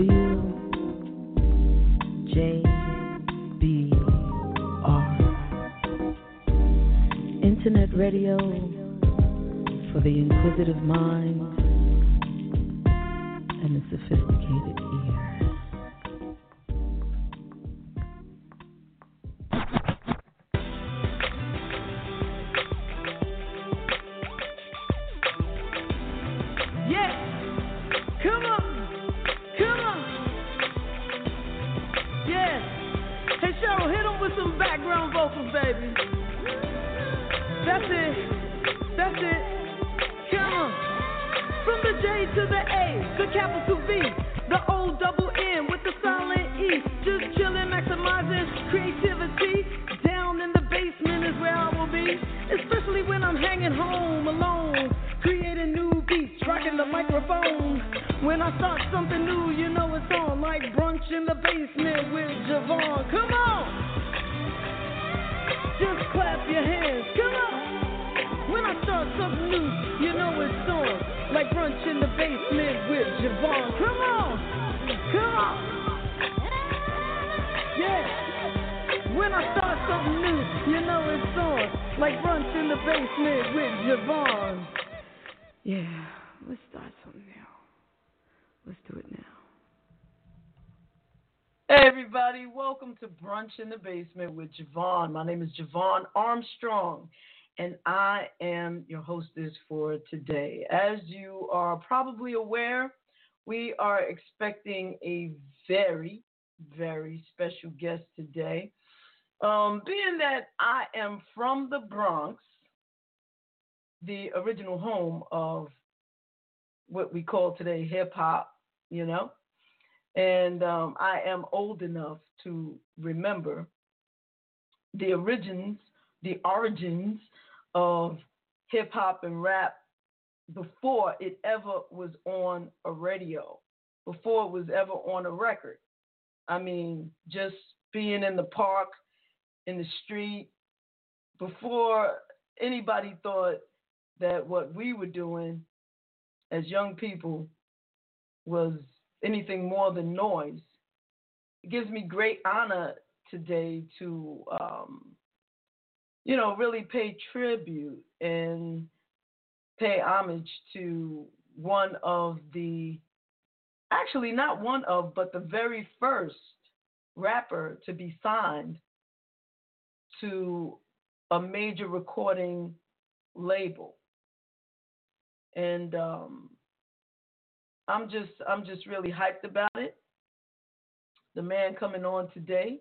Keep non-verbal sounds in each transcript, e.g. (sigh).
W J B R. Internet radio for the inquisitive mind and the sophisticated in the Basement with JaVonne. My name is JaVonne Armstrong, and I am your hostess for today. As you are probably aware, we are expecting a very, very special guest today. Um, being that I am from the Bronx, the original home of what we call today hip hop, you know, and um, I am old enough to remember the origins, the origins of hip hop and rap before it ever was on a radio, before it was ever on a record. I mean, just being in the park, in the street, before anybody thought that what we were doing as young people was anything more than noise. It gives me great honor today to, um, you know, really pay tribute and pay homage to one of the, actually not one of, but the very first rapper to be signed to a major recording label. And um, I'm just I'm just really hyped about it. The man coming on today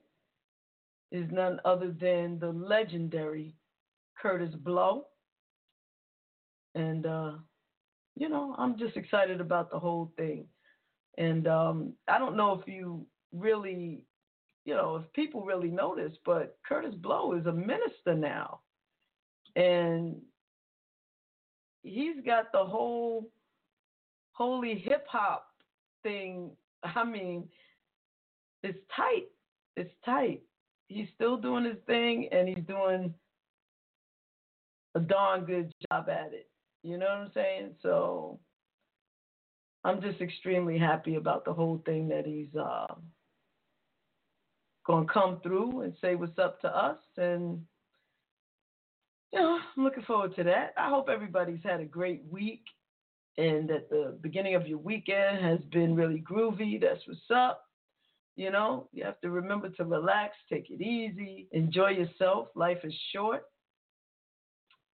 is none other than the legendary Kurtis Blow. And uh, you know, I'm just excited about the whole thing. And um, I don't know if you really, you know, if people really notice, but Kurtis Blow is a minister now. And he's got the whole holy hip hop thing. (laughs) I mean, it's tight. It's tight. He's still doing his thing and he's doing a darn good job at it. You know what I'm saying? So I'm just extremely happy about the whole thing that he's uh, going to come through and say what's up to us. And, you know, I'm looking forward to that. I hope everybody's had a great week and that the beginning of your weekend has been really groovy. That's what's up. You know, you have to remember to relax, take it easy, enjoy yourself. Life is short.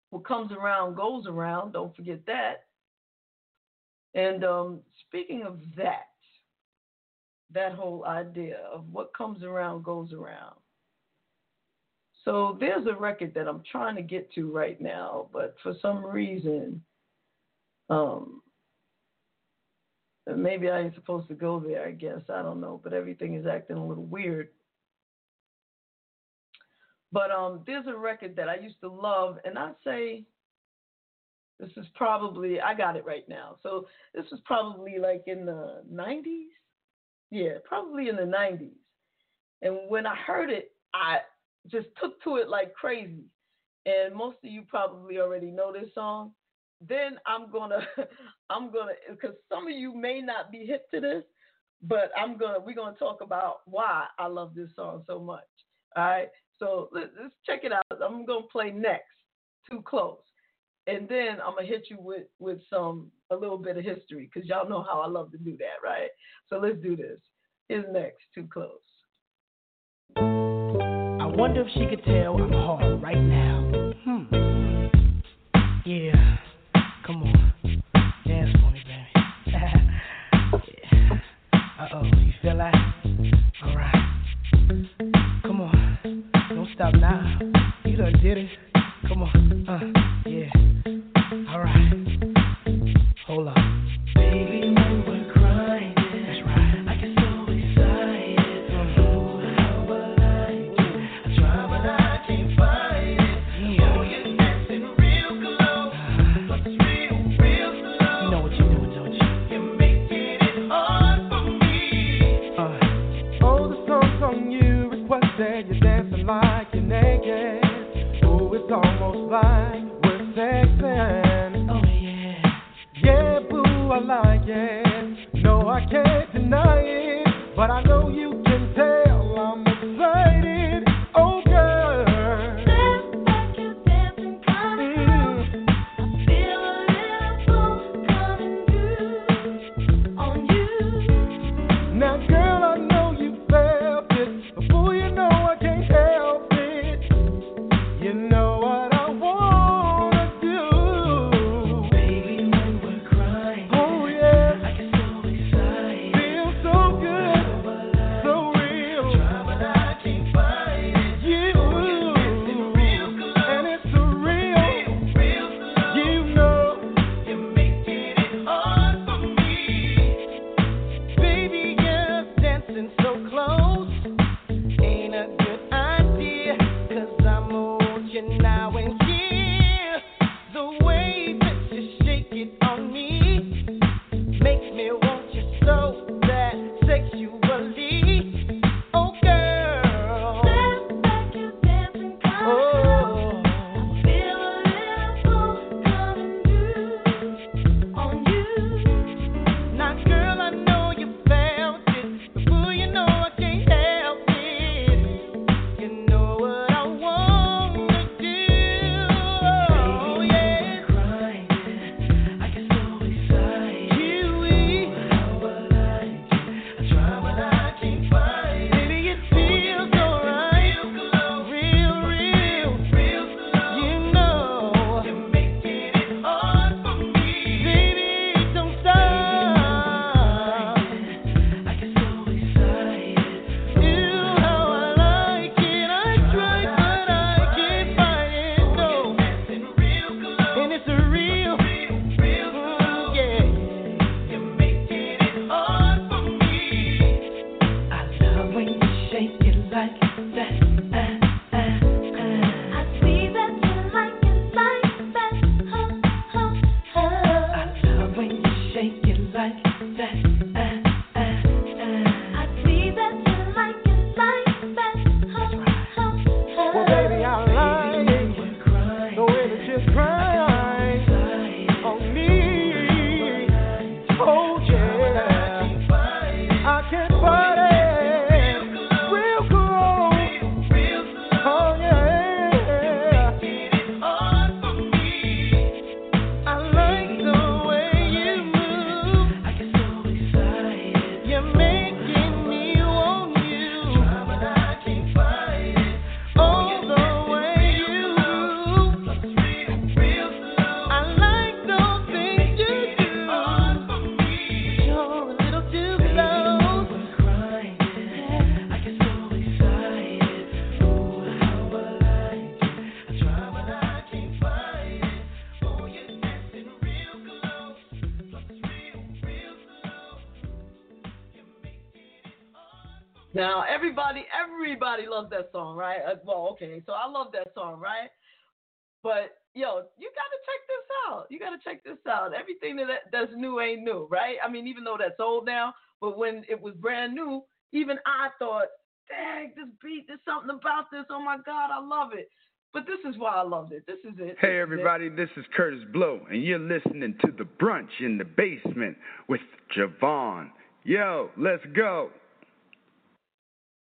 What comes around goes around. Don't forget that. And um, speaking of that, that whole idea of what comes around goes around. So there's a record that I'm trying to get to right now, but for some reason, um, maybe I ain't supposed to go there, I guess. I don't know, but everything is acting a little weird. But um, there's a record that I used to love, and I'd say this is probably I got it right now. So this was probably like in the 90s. Yeah, probably in the 90s. And when I heard it, I just took to it like crazy. And most of you probably already know this song. Then I'm gonna, (laughs) I'm gonna, because some of you may not be hip to this, but I'm gonna, we're gonna talk about why I love this song so much. All right. So let's, check it out. I'm gonna play next. Too close and then I'm gonna hit you with with some a little bit of history because y'all know how I love to do that, right? So let's do this. Here's next, too close. I wonder if she could tell I'm hard right now. Hmm. Yeah. Come on. Dance for me, baby. (laughs) yeah. Uh oh, you feel that? Alright. Come on. Don't stop now. You done did it. Come on. Uh, yeah. Hold everybody loves that song, right? Uh, well, okay, so I love that song, right? But yo, you gotta check this out. You gotta check this out. Everything that that's new ain't new, right? I mean, even though that's old now, but when it was brand new, even I thought, dang, this beat, there's something about this. Oh my God, I love it. But this is why I loved it. This is it. Hey This is it. everybody, this is Kurtis Blow, and you're listening to the brunch in the basement with JaVonne. Yo, let's go.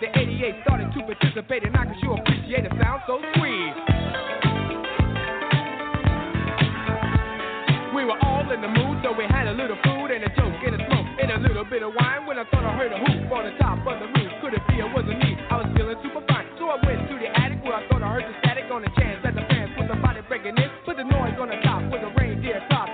With the 88 started to participate, and I could sure appreciate a sound so sweet. We were all in the mood, so we had a little food and a joke and a smoke and a little bit of wine. When I thought I heard a hoop on the top of the roof, could it be it wasn't me? I was feeling super fine, so I went to the attic where I thought I heard the static on the chance that the fans put the body breaking in. Put the noise on the top with a reindeer top,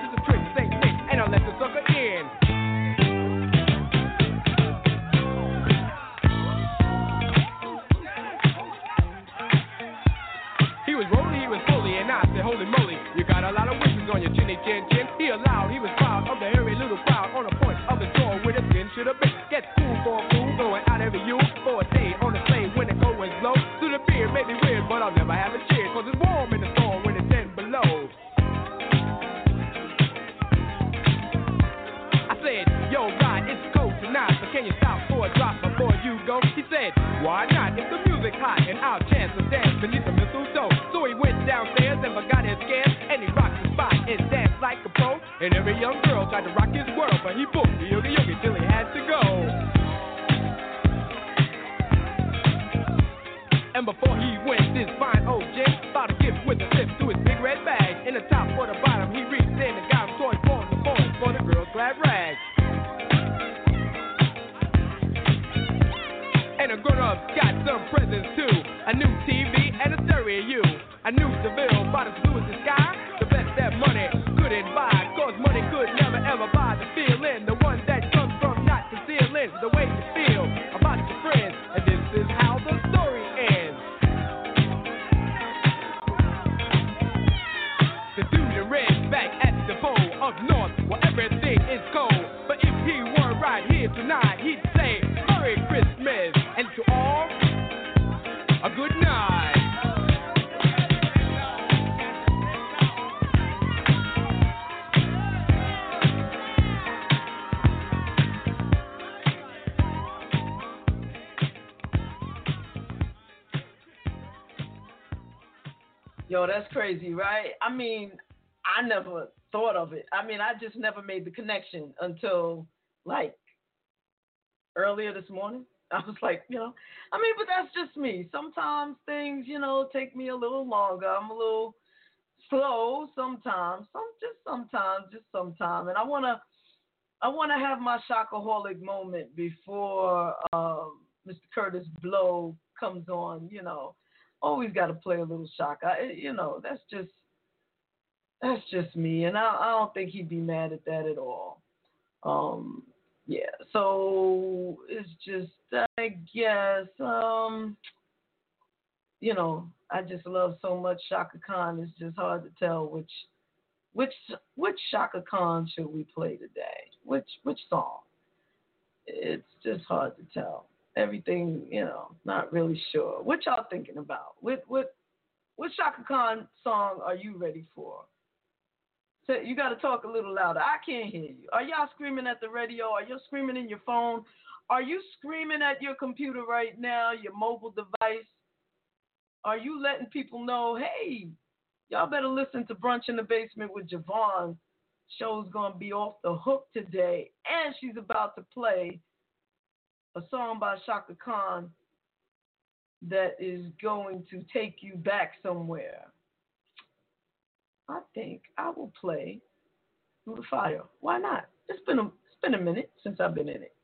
on chinny chin chin. He allowed, he was proud of the hairy little crowd on the point of the door where the skin should have been. Get cool for And every young girl tried to rock his world, but he booked the yogi yogi till he had to go. And before he went, this fine old gent bought a gift with a sip to his big red bag. In the top or the bottom, he reached in and got him toys for the boys for the girl's glad rags. And the grown-ups got some presents too. A new TV and a stereo. A new Seville, bought as blue as the sky. The best that money couldn't buy. Could never ever buy the feeling. The one that comes from not concealing the way you feel about your friends. And this is how the story ends. The dude in red back at the pole up north where everything is cold. But if he were right here tonight, he'd say Merry Christmas Yo, that's crazy, right? I mean, I never thought of it. I mean, I just never made the connection until like earlier this morning. (laughs) I was like, you know, I mean, but that's just me. Sometimes things, you know, take me a little longer. I'm a little slow sometimes. Some just sometimes, just sometimes. And I wanna I wanna have my shockaholic moment before um, Mr. Kurtis Blow comes on, you know. Always gotta play a little shock. I you know, that's just that's just me and I, I don't think he'd be mad at that at all. Um yeah, so it's just I guess um you know, I just love so much Chaka Khan. It's just hard to tell which which which Chaka Khan should we play today? Which which song? It's just hard to tell. Everything, you know, not really sure. What y'all thinking about? What what what Chaka Khan song are you ready for? So you got to talk a little louder. I can't hear you. Are y'all screaming at the radio? Are you screaming in your phone? Are you screaming at your computer right now, your mobile device? Are you letting people know, hey, y'all better listen to Brunch in the Basement with JaVonne? Show's to be off the hook today. And she's about to play a song by Chaka Khan that is going to take you back somewhere. I think I will play Through the Fire. Why not? It's been a it's been a minute since I've been in it.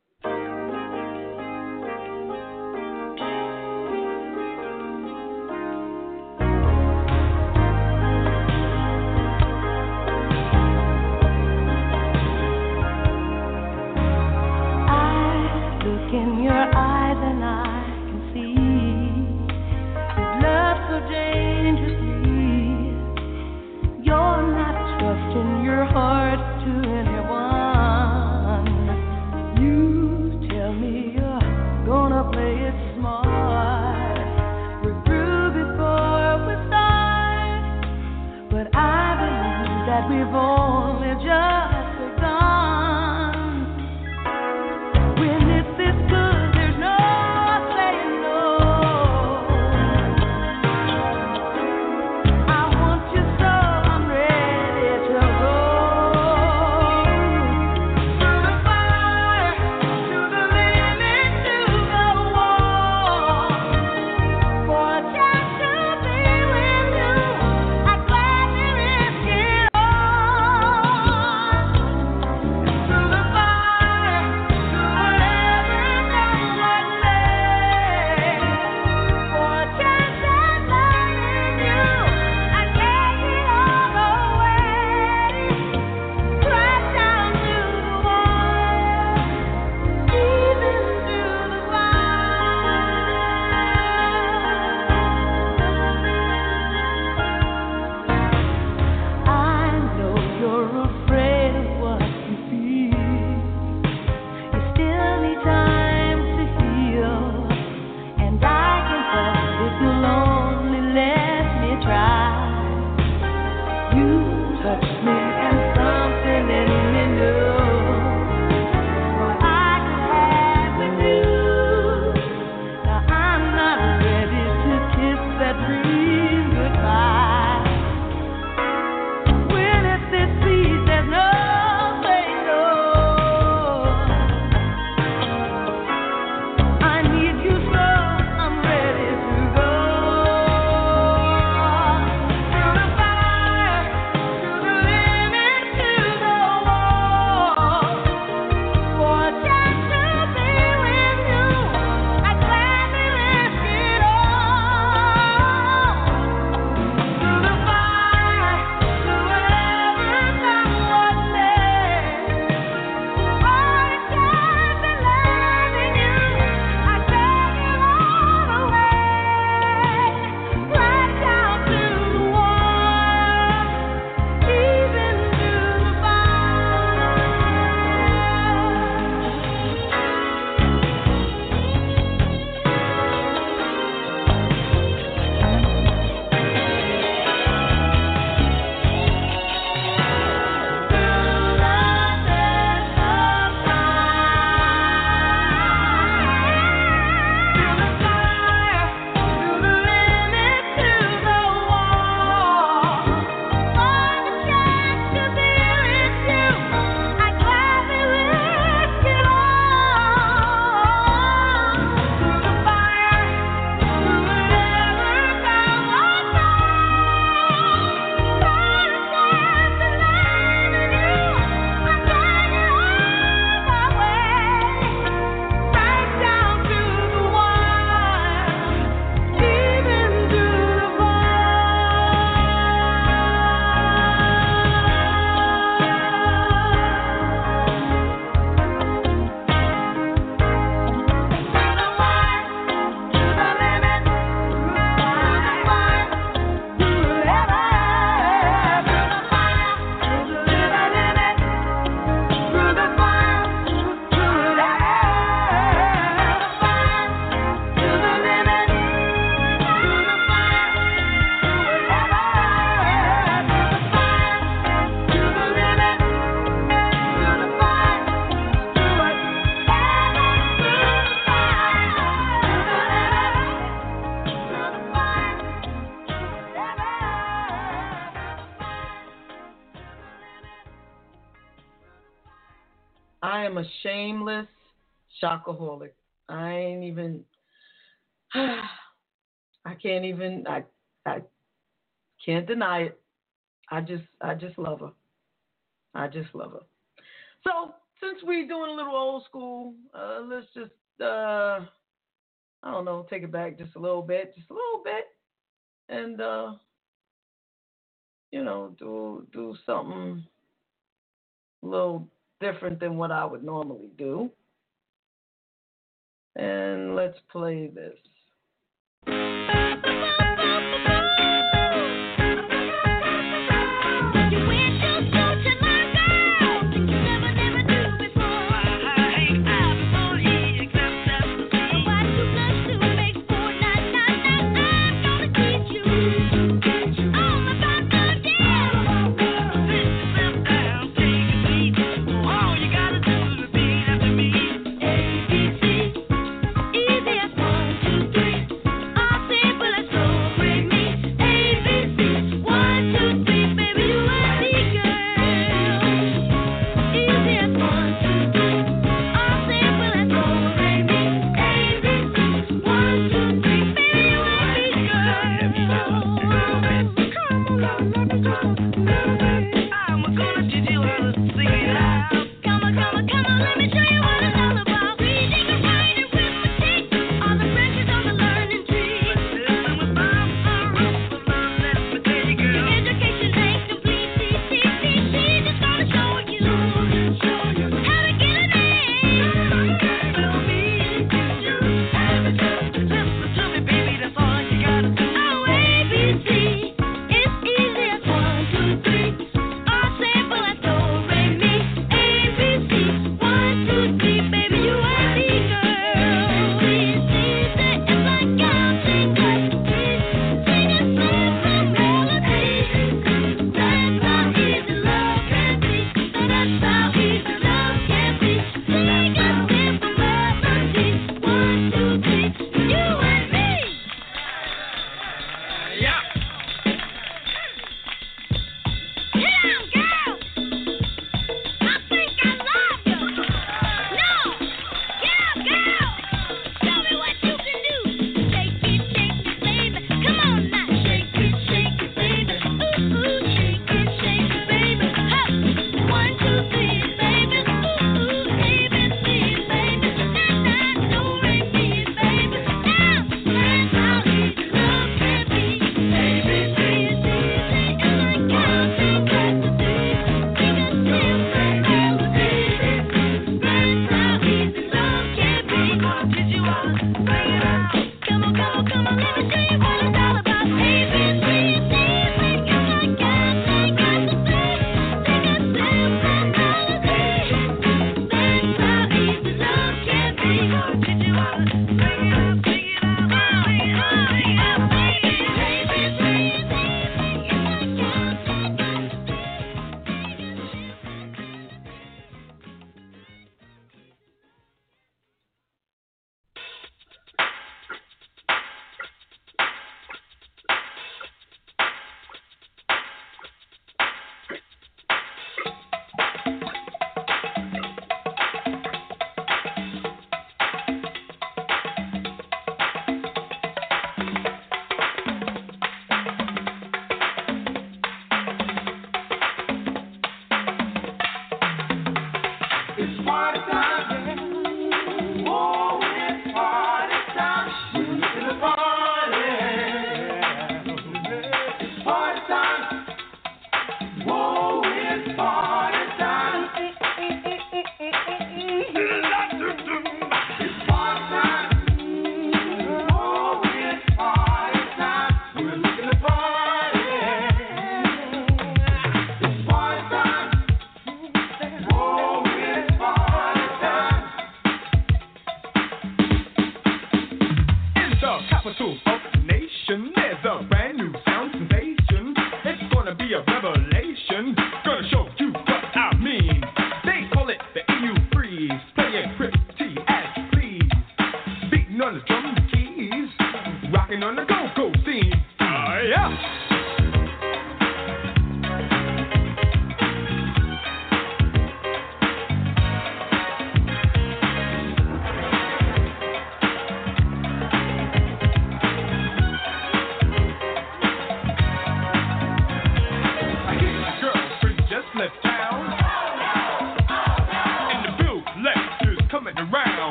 Shockaholic. I ain't even. (sighs) I can't even. I I can't deny it. I just I just love her. I just love her. So since we're doing a little old school, uh, let's just uh, I don't know, take it back just a little bit, just a little bit, and uh, you know, do do something a little different than what I would normally do. And let's play this.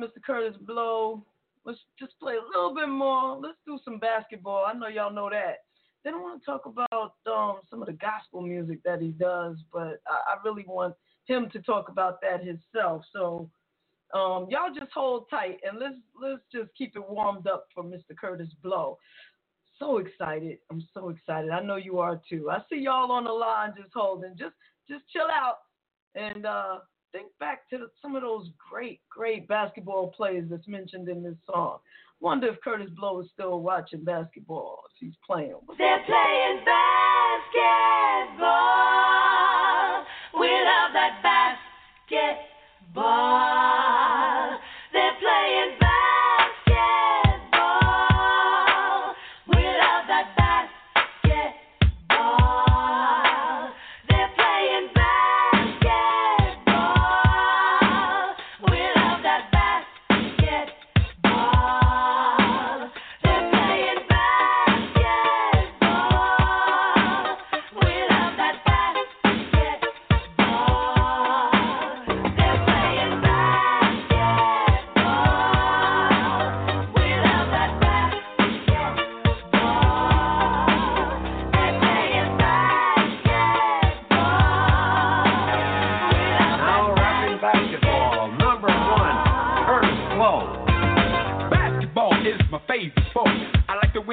Mr. Kurtis Blow. Let's just play a little bit more. Let's do some basketball. I know y'all know that. Then I want to talk about um, some of the gospel music that he does, but I, I really want him to talk about that himself. So um, y'all just hold tight and let's let's just keep it warmed up for Mr. Kurtis Blow. So excited! I'm so excited. I know you are too. I see y'all on the line just holding. Just just chill out and uh, think back to some of those great, great basketball players that's mentioned in this song. Wonder if Kurtis Blow is still watching basketball, if he's playing. They're playing basketball. We love that basketball.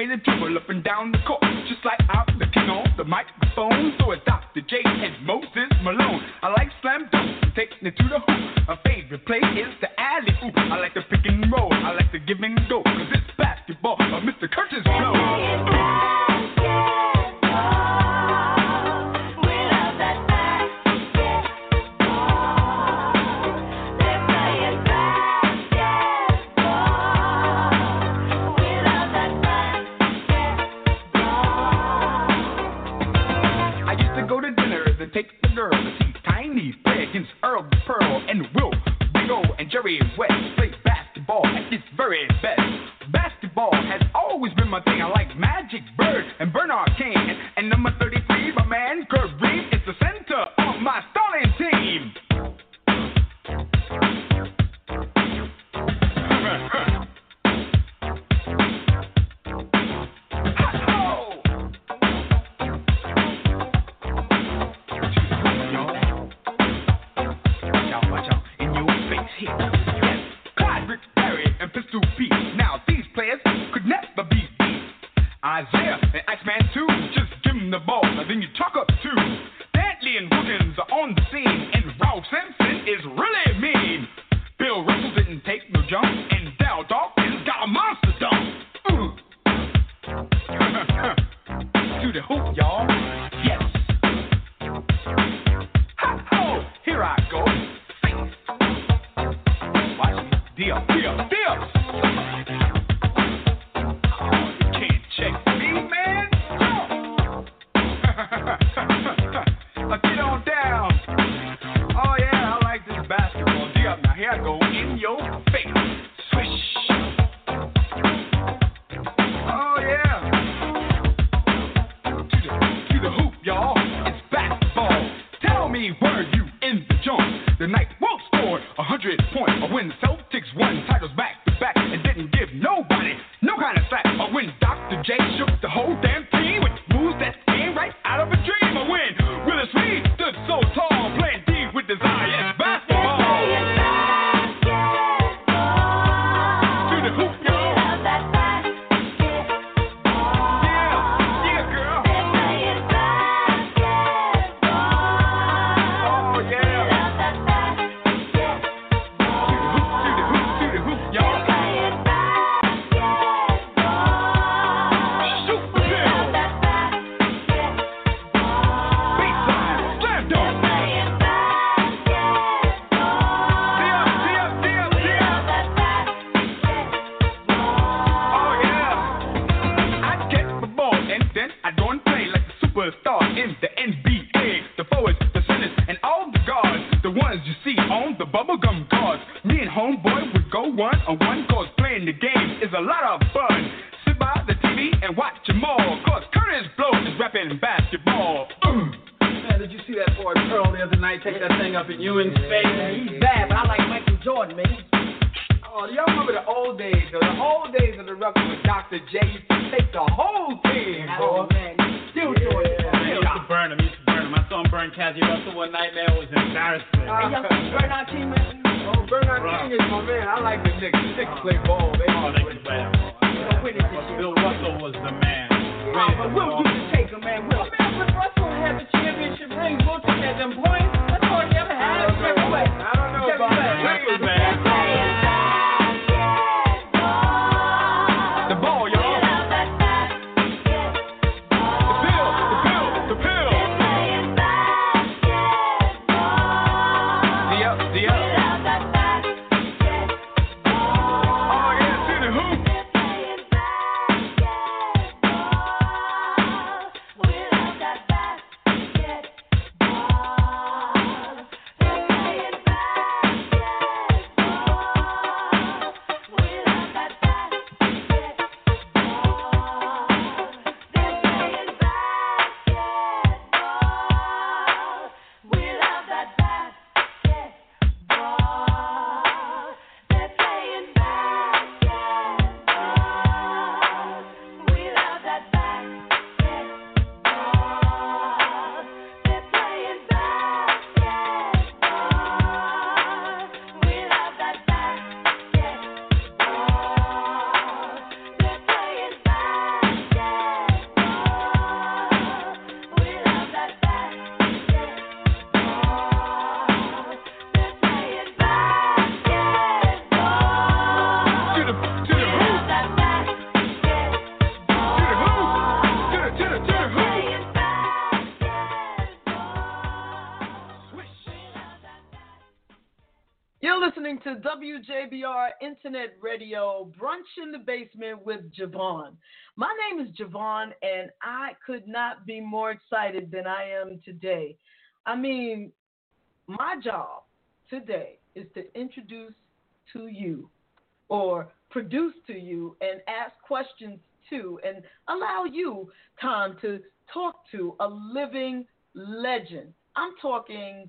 way to dribble up and down the court, just like I'm looking on the microphone. So it's Dr. J and Moses Malone. I like slam dunks, taking it to the hoop. My favorite play is the alley oop. I like the pick and roll, I like the give and go. You're listening to WJBR Internet Radio, Brunch in the Basement with JaVonne. My name is JaVonne, and I could not be more excited than I am today. I mean, my job today is to introduce to you or produce to you and ask questions to and allow you time to talk to a living legend. I'm talking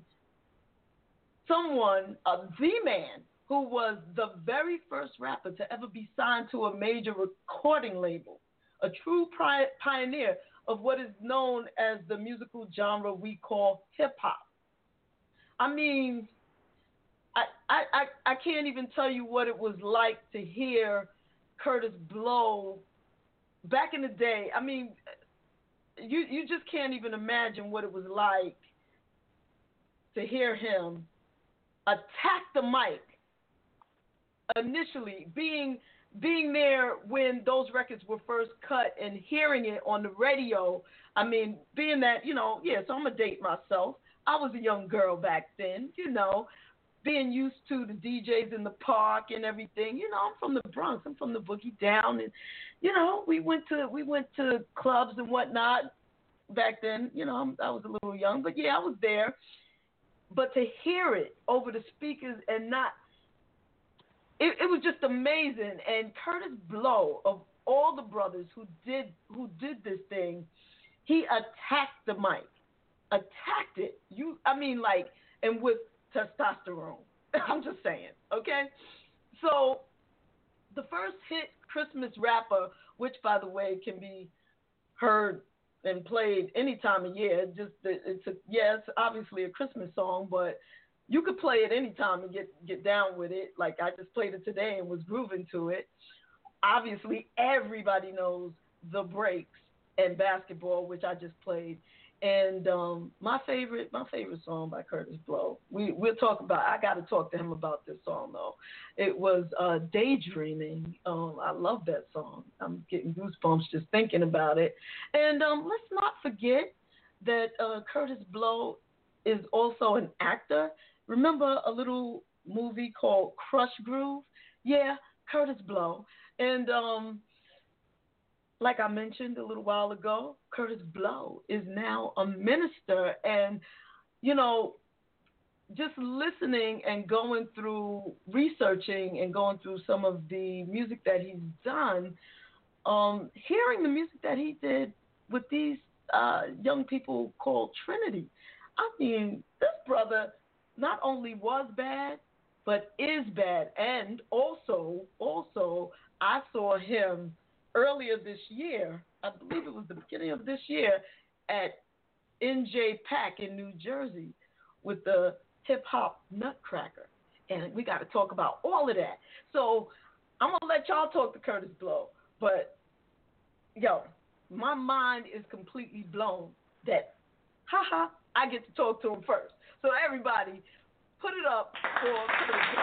someone, uh, the man who was the very first rapper to ever be signed to a major recording label, a true pri- pioneer of what is known as the musical genre we call hip hop. I mean, I, I, I, I can't even tell you what it was like to hear Kurtis Blow back in the day. I mean, you you just can't even imagine what it was like to hear him attack the mic initially being being there when those records were first cut and hearing it on the radio. I mean being that you know yeah so i'm gonna date myself. I was a young girl back then you know being used to the djs in the park and everything. You know i'm from the bronx. I'm from the boogie down. And you know we went to we went to clubs and whatnot back then. You know i was a little young but yeah i was there but to hear it over the speakers and not it, it was just amazing. And kurtis blow of all the brothers who did who did this thing he attacked the mic. Attacked it. You i mean like and with testosterone. (laughs) I'm just saying okay? So the first hit christmas rapper which by the way can be heard and played any time of year. Just it's a yeah, it's obviously a Christmas song, but you could play it any time and get get down with it. Like I just played it today and was grooving to it. Obviously, everybody knows the breaks and basketball, which I just played. And um, my favorite, my favorite song by Kurtis Blow. We we'll talk about. I got to talk to him about this song though. It was uh, "Daydreaming." Um, I love that song. I'm getting goosebumps just thinking about it. And um, let's not forget that uh, Kurtis Blow is also an actor. Remember a little movie called Krush Groove? Yeah, Kurtis Blow. And um, like I mentioned a little while ago, Kurtis Blow is now a minister. And, you know, just listening and going through researching and going through some of the music that he's done, um, hearing the music that he did with these uh, young people called Trinity. I mean, this brother not only was bad, but is bad. And also, also, I saw him earlier this year. I believe it was the beginning of this year at NJ Pack in New Jersey with the hip hop Nutcracker. And we got to talk about all of that. So I'm going to let y'all talk to Kurtis Blow. But, yo, my mind is completely blown that, haha, I get to talk to him first. So, everybody, put it up for Kurtis Blow.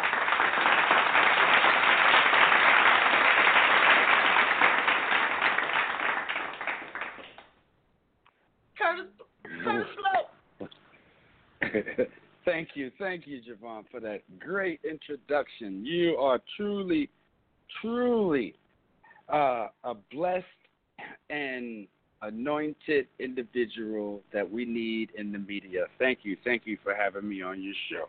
Kurtis, Kurtis Blow. (laughs) thank you, thank you, JaVonne, for that great introduction. You are truly, truly uh, a blessed and anointed individual that we need in the media. Thank you, thank you for having me on your show.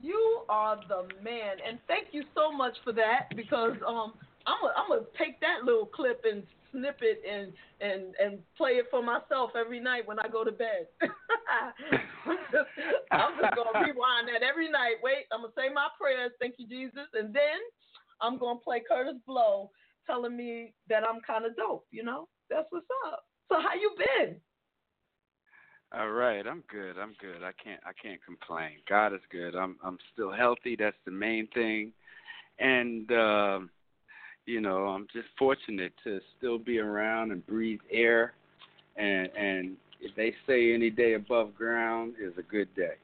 You are the man, and thank you so much for that because um I'm gonna I'm gonna take that little clip and snip it and and and play it for myself every night when I go to bed. I'm (laughs) just I'm just gonna rewind that every night. Wait, I'm gonna say my prayers, thank you Jesus, and then I'm gonna play Kurtis Blow telling me that I'm kind of dope. You know, that's what's up. So how you been? All right, I'm good. I'm good. I can't I can't complain. God is good. I'm I'm still healthy. That's the main thing. And uh, you know, I'm just fortunate to still be around and breathe air and and if they say any day above ground is a good day.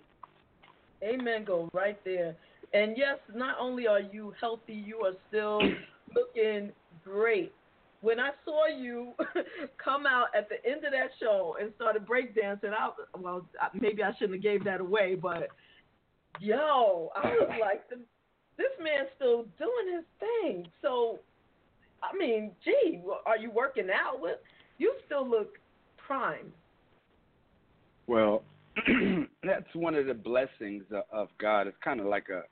Amen. Go right there. And yes, not only are you healthy, you are still looking great. When I saw you (laughs) come out at the end of that show and started breakdancing, I well, maybe I shouldn't have gave that away, but yo, I was (laughs) like, this man's still doing his thing. So, I mean, gee, are you working out? What? You still look prime. Well, (clears throat) that's one of the blessings of, of God. It's kind of like a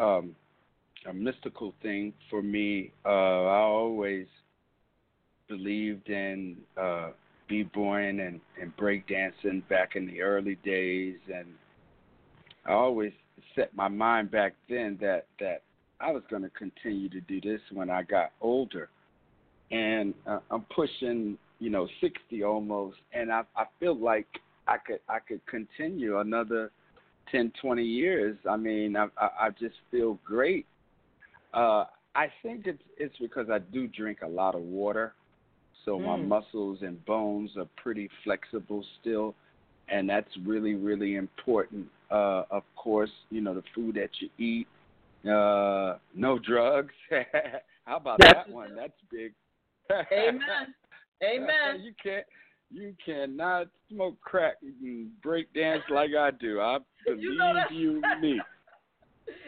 um, a mystical thing for me. Uh, I always believed in uh, b-boying and and breakdancing back in the early days, and I always set my mind back then that that I was going to continue to do this when I got older, and uh, I'm pushing you know 60 almost, and I I feel like I could I could continue another 10, 20 years. I mean, I I, I just feel great. Uh, I think it's it's because I do drink a lot of water, so my Mm. muscles and bones are pretty flexible still, and that's really really important. Uh, of course, you know the food that you eat. Uh, no drugs. (laughs) How about that one? That's big. Amen. (laughs) Amen. you can't. You cannot smoke crack and break dance like I do. I believe (laughs) You know you me.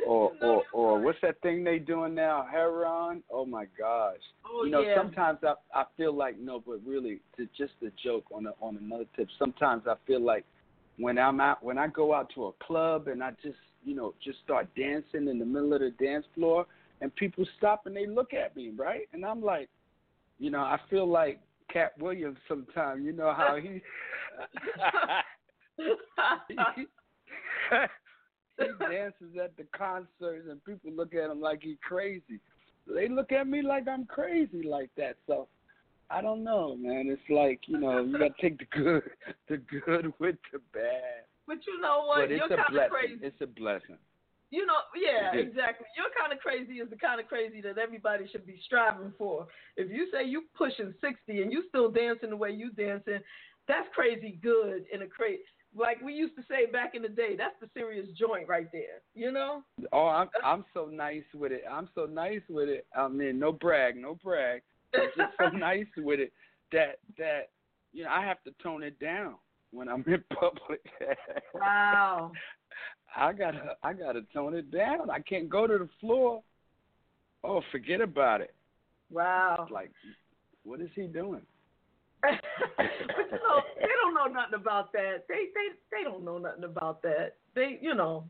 Or or or what's that thing they doing now? Heroin. Oh my gosh. Oh you know, yeah. sometimes I I feel like no, but really, to just a joke on a, on another tip. Sometimes I feel like when I'm out, when I go out to a club and I just you know just start dancing in the middle of the dance floor, and people stop and they look at me, right? And I'm like, you know, I feel like Katt Williams sometimes. You know how he. (laughs) he dances at the concerts and people look at him like he crazy. They look at me like I'm crazy like that. So I don't know, man. It's like you know you got to take the good, (laughs) the good with the bad. But you know what? but it's You're a kind of blessing. crazy. It's a blessing. You know, yeah, Yeah. exactly. Your kind of crazy is the kind of crazy that everybody should be striving for. If you say you pushing sixty and you still dancing the way you dancing, that's crazy good in a crazy. Like we used to say back in the day, that's the serious joint right there. You know? Oh, I'm I'm so nice with it. I'm so nice with it. I mean, no brag, no brag. I'm just so (laughs) nice with it that that you know I have to tone it down when I'm in (laughs) public. Wow. (laughs) I gotta I gotta tone it down. I can't go to the floor. Oh, forget about it. Wow. It's like, what is he doing? but you know, they don't know nothing about that. They they they don't know nothing about that. They you know,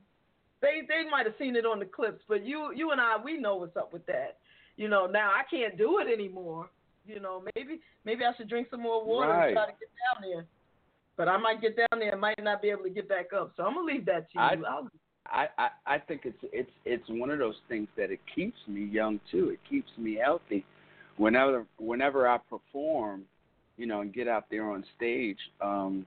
they they might have seen it on the clips, but you you and I we know what's up with that. You know, now I can't do it anymore. You know, maybe maybe I should drink some more water Right. and try to get down there. But I might get down there and might not be able to get back up. So I'm gonna leave that to you. I- I, I I think it's it's it's one of those things that it keeps me young too. It keeps me healthy. Whenever whenever I perform, you know, and get out there on stage, um,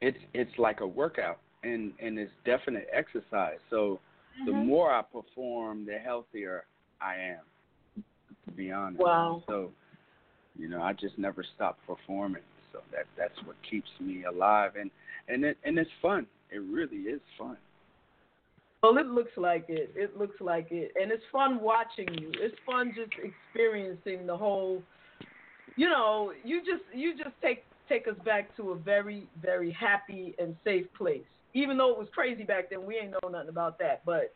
it's it's like a workout and and it's definite exercise. So the Mhm. more I perform, the healthier I am. To be honest. Wow. So, you know, I just never stop performing. So that that's what keeps me alive, and and it and it's fun. It really is fun. Well, it looks like it. It looks like it, and it's fun watching you. It's fun just experiencing the whole. You know, you just you just take take us back to a very very happy and safe place. Even though it was crazy back then, we ain't know nothing about that. But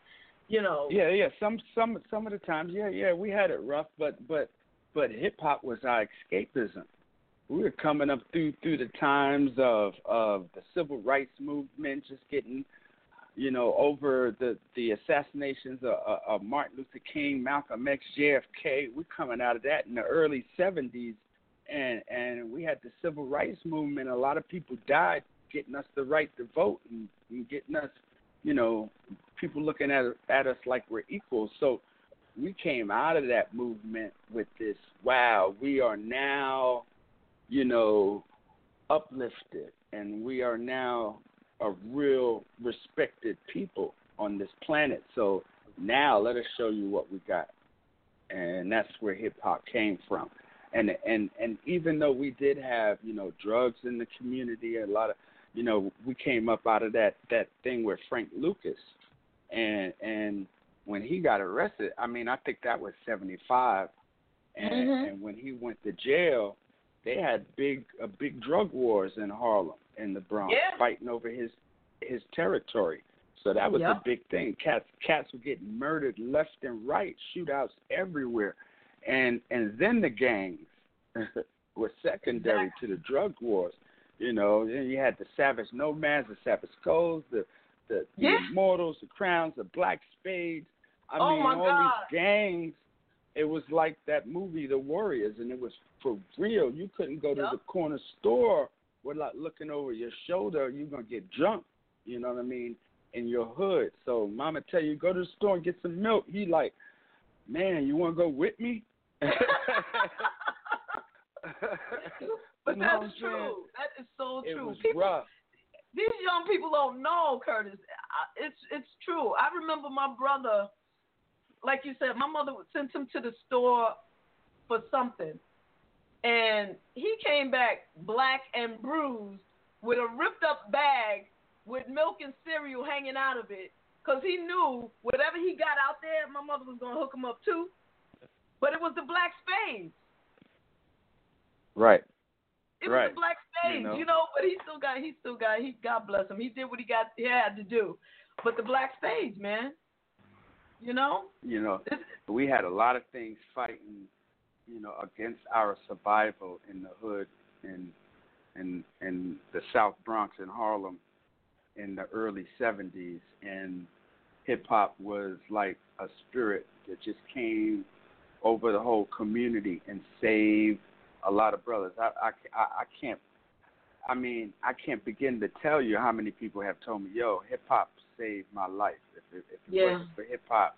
you know, Yeah, yeah. Some some some of the times, yeah, yeah, we had it rough, but but but hip hop was our escapism. We were coming up through through the times of of the civil rights movement, just getting, you know, over the the assassinations of, of, of Martin Luther King, Malcolm X, JFK. We're coming out of that in the early '70s, and and we had the civil rights movement. A lot of people died getting us the right to vote and, and getting us, you know, people looking at at us like we're equals. So we came out of that movement with this wow, we are now, you know, uplifted and we are now a real respected people on this planet. So now let us show you what we got. And that's where hip hop came from. And and and even though we did have, you know, drugs in the community, a lot of you know, we came up out of that that thing with Frank Lucas and and when he got arrested, I mean, I think that was seventy five, and Mhm. and when he went to jail, they had big uh, big drug wars in Harlem in the Bronx, Yeah. fighting over his his territory. So that was Yep. a big thing. Cats cats were getting murdered left and right, shootouts everywhere, and and then the gangs (laughs) were secondary to the drug wars. You know, then you had the Savage Nomads, the Savage Codes, the the, the Immortals, the Crowns, the Black Spades. I Oh, mean, all God. these gangs. It was like that movie, The Warriors, and it was for real. You couldn't go to Yup. the corner store without looking over your shoulder. You're gonna get jumped. You know what I mean? In your hood. So, Mama tell you go to the store and get some milk. He like, man, you want to go with me? (laughs) (laughs) but You know what I'm that's saying? true. That is so It true. was People, rough. these young people don't know, Kurtis. It's it's true. I remember my brother, like you said, my mother sent him to the store for something, and he came back black and bruised with a ripped up bag with milk and cereal hanging out of it, because he knew whatever he got out there, my mother was gonna hook him up too. But it was the black spades. Right. It Right. was the black spades, You you know. know? but he still got he still got he God bless him. He did what he got he had to do. But the black spades, man. You know? You know, we had a lot of things fighting, you know, against our survival in the hood in in in the South Bronx in Harlem in the early '70s, and hip hop was like a spirit that just came over the whole community and saved a lot of brothers. I I I I can't. I mean, I can't begin to tell you how many people have told me, "Yo, hip hop saved my life. If it, if it Yeah. wasn't for hip hop,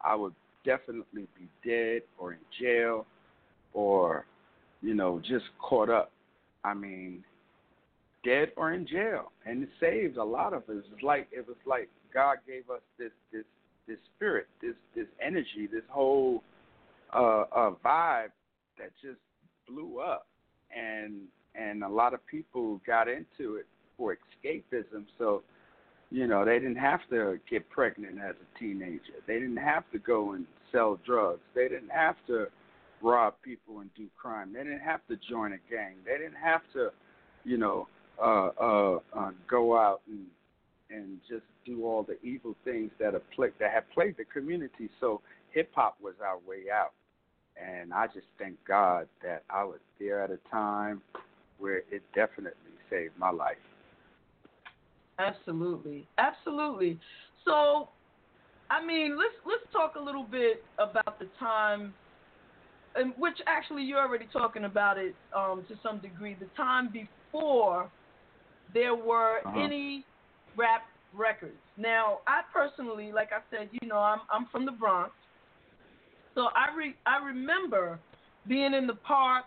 I would definitely be dead or in jail, or you know, just caught up. I mean, dead or in jail, and it saved a lot of us. It's like it was like God gave us this this this spirit, this this energy, this whole uh, uh vibe that just blew up, and and a lot of people got into it for escapism. So, you know, they didn't have to get pregnant as a teenager. They didn't have to go and sell drugs. They didn't have to rob people and do crime. They didn't have to join a gang. They didn't have to, you know, uh, uh, uh, go out and and just do all the evil things that have plagued that have plagued the community. So hip hop was our way out, and I just thank God that I was there at a time where it definitely saved my life. Absolutely. Absolutely. So I mean, let's let's talk a little bit about the time and which actually you're already talking about it um, to some degree, the time before there were Uh-huh. any rap records. Now, I personally, like I said, you know, I'm I'm from the Bronx, so I re, I remember being in the park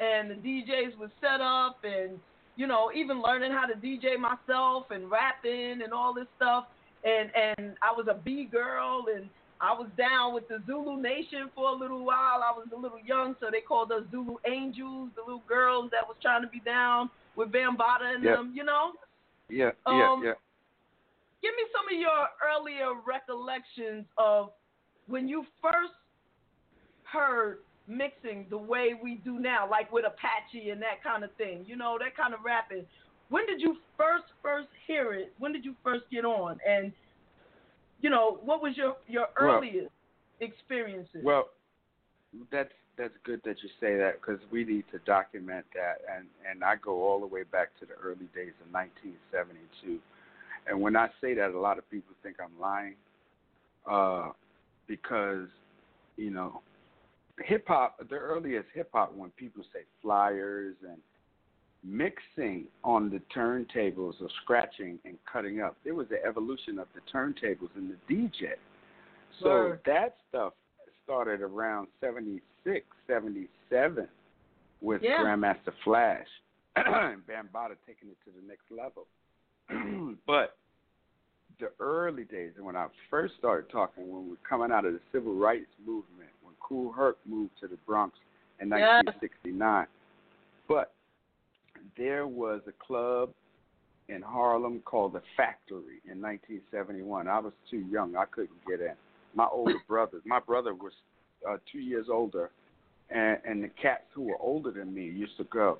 and the DJs would set up and you know even learning how to DJ myself and rapping and all this stuff. And and I was a B girl and I was down with the Zulu Nation for a little while. I was a little young, so they called us Zulu Angels, the little girls that was trying to be down with Bambaataa and them, you know. Yeah, Um, yeah, yeah. Give me some of your earlier recollections of when you first heard mixing the way we do now, like with Apache and that kind of thing. You know, that kind of rapping. When did you first first hear it? When did you first get on? And you know, what was your your Well- earliest experiences? Well, that's that's good that you say that because we need to document that, and and I go all the way back to the early days of 1972. And when I say that, a lot of people think I'm lying, uh, because you know, hip hop. The earliest hip hop when people say flyers and mixing on the turntables or scratching and cutting up. There was the evolution of the turntables and the DJ. So Word. that stuff started around 76, 77 with Yeah. Grandmaster Flash and (clears throat) Bambaataa taking it to the next level. (clears throat) but the early days, and when I first started talking, when we were coming out of the civil rights movement, Kool Herc moved to the Bronx in Yes. 1969. But there was a club in Harlem called the Factory in 1971. I was too young; I couldn't get in. My older (laughs) brothers, my brother was uh, two years older, and, and the cats who were older than me used to go.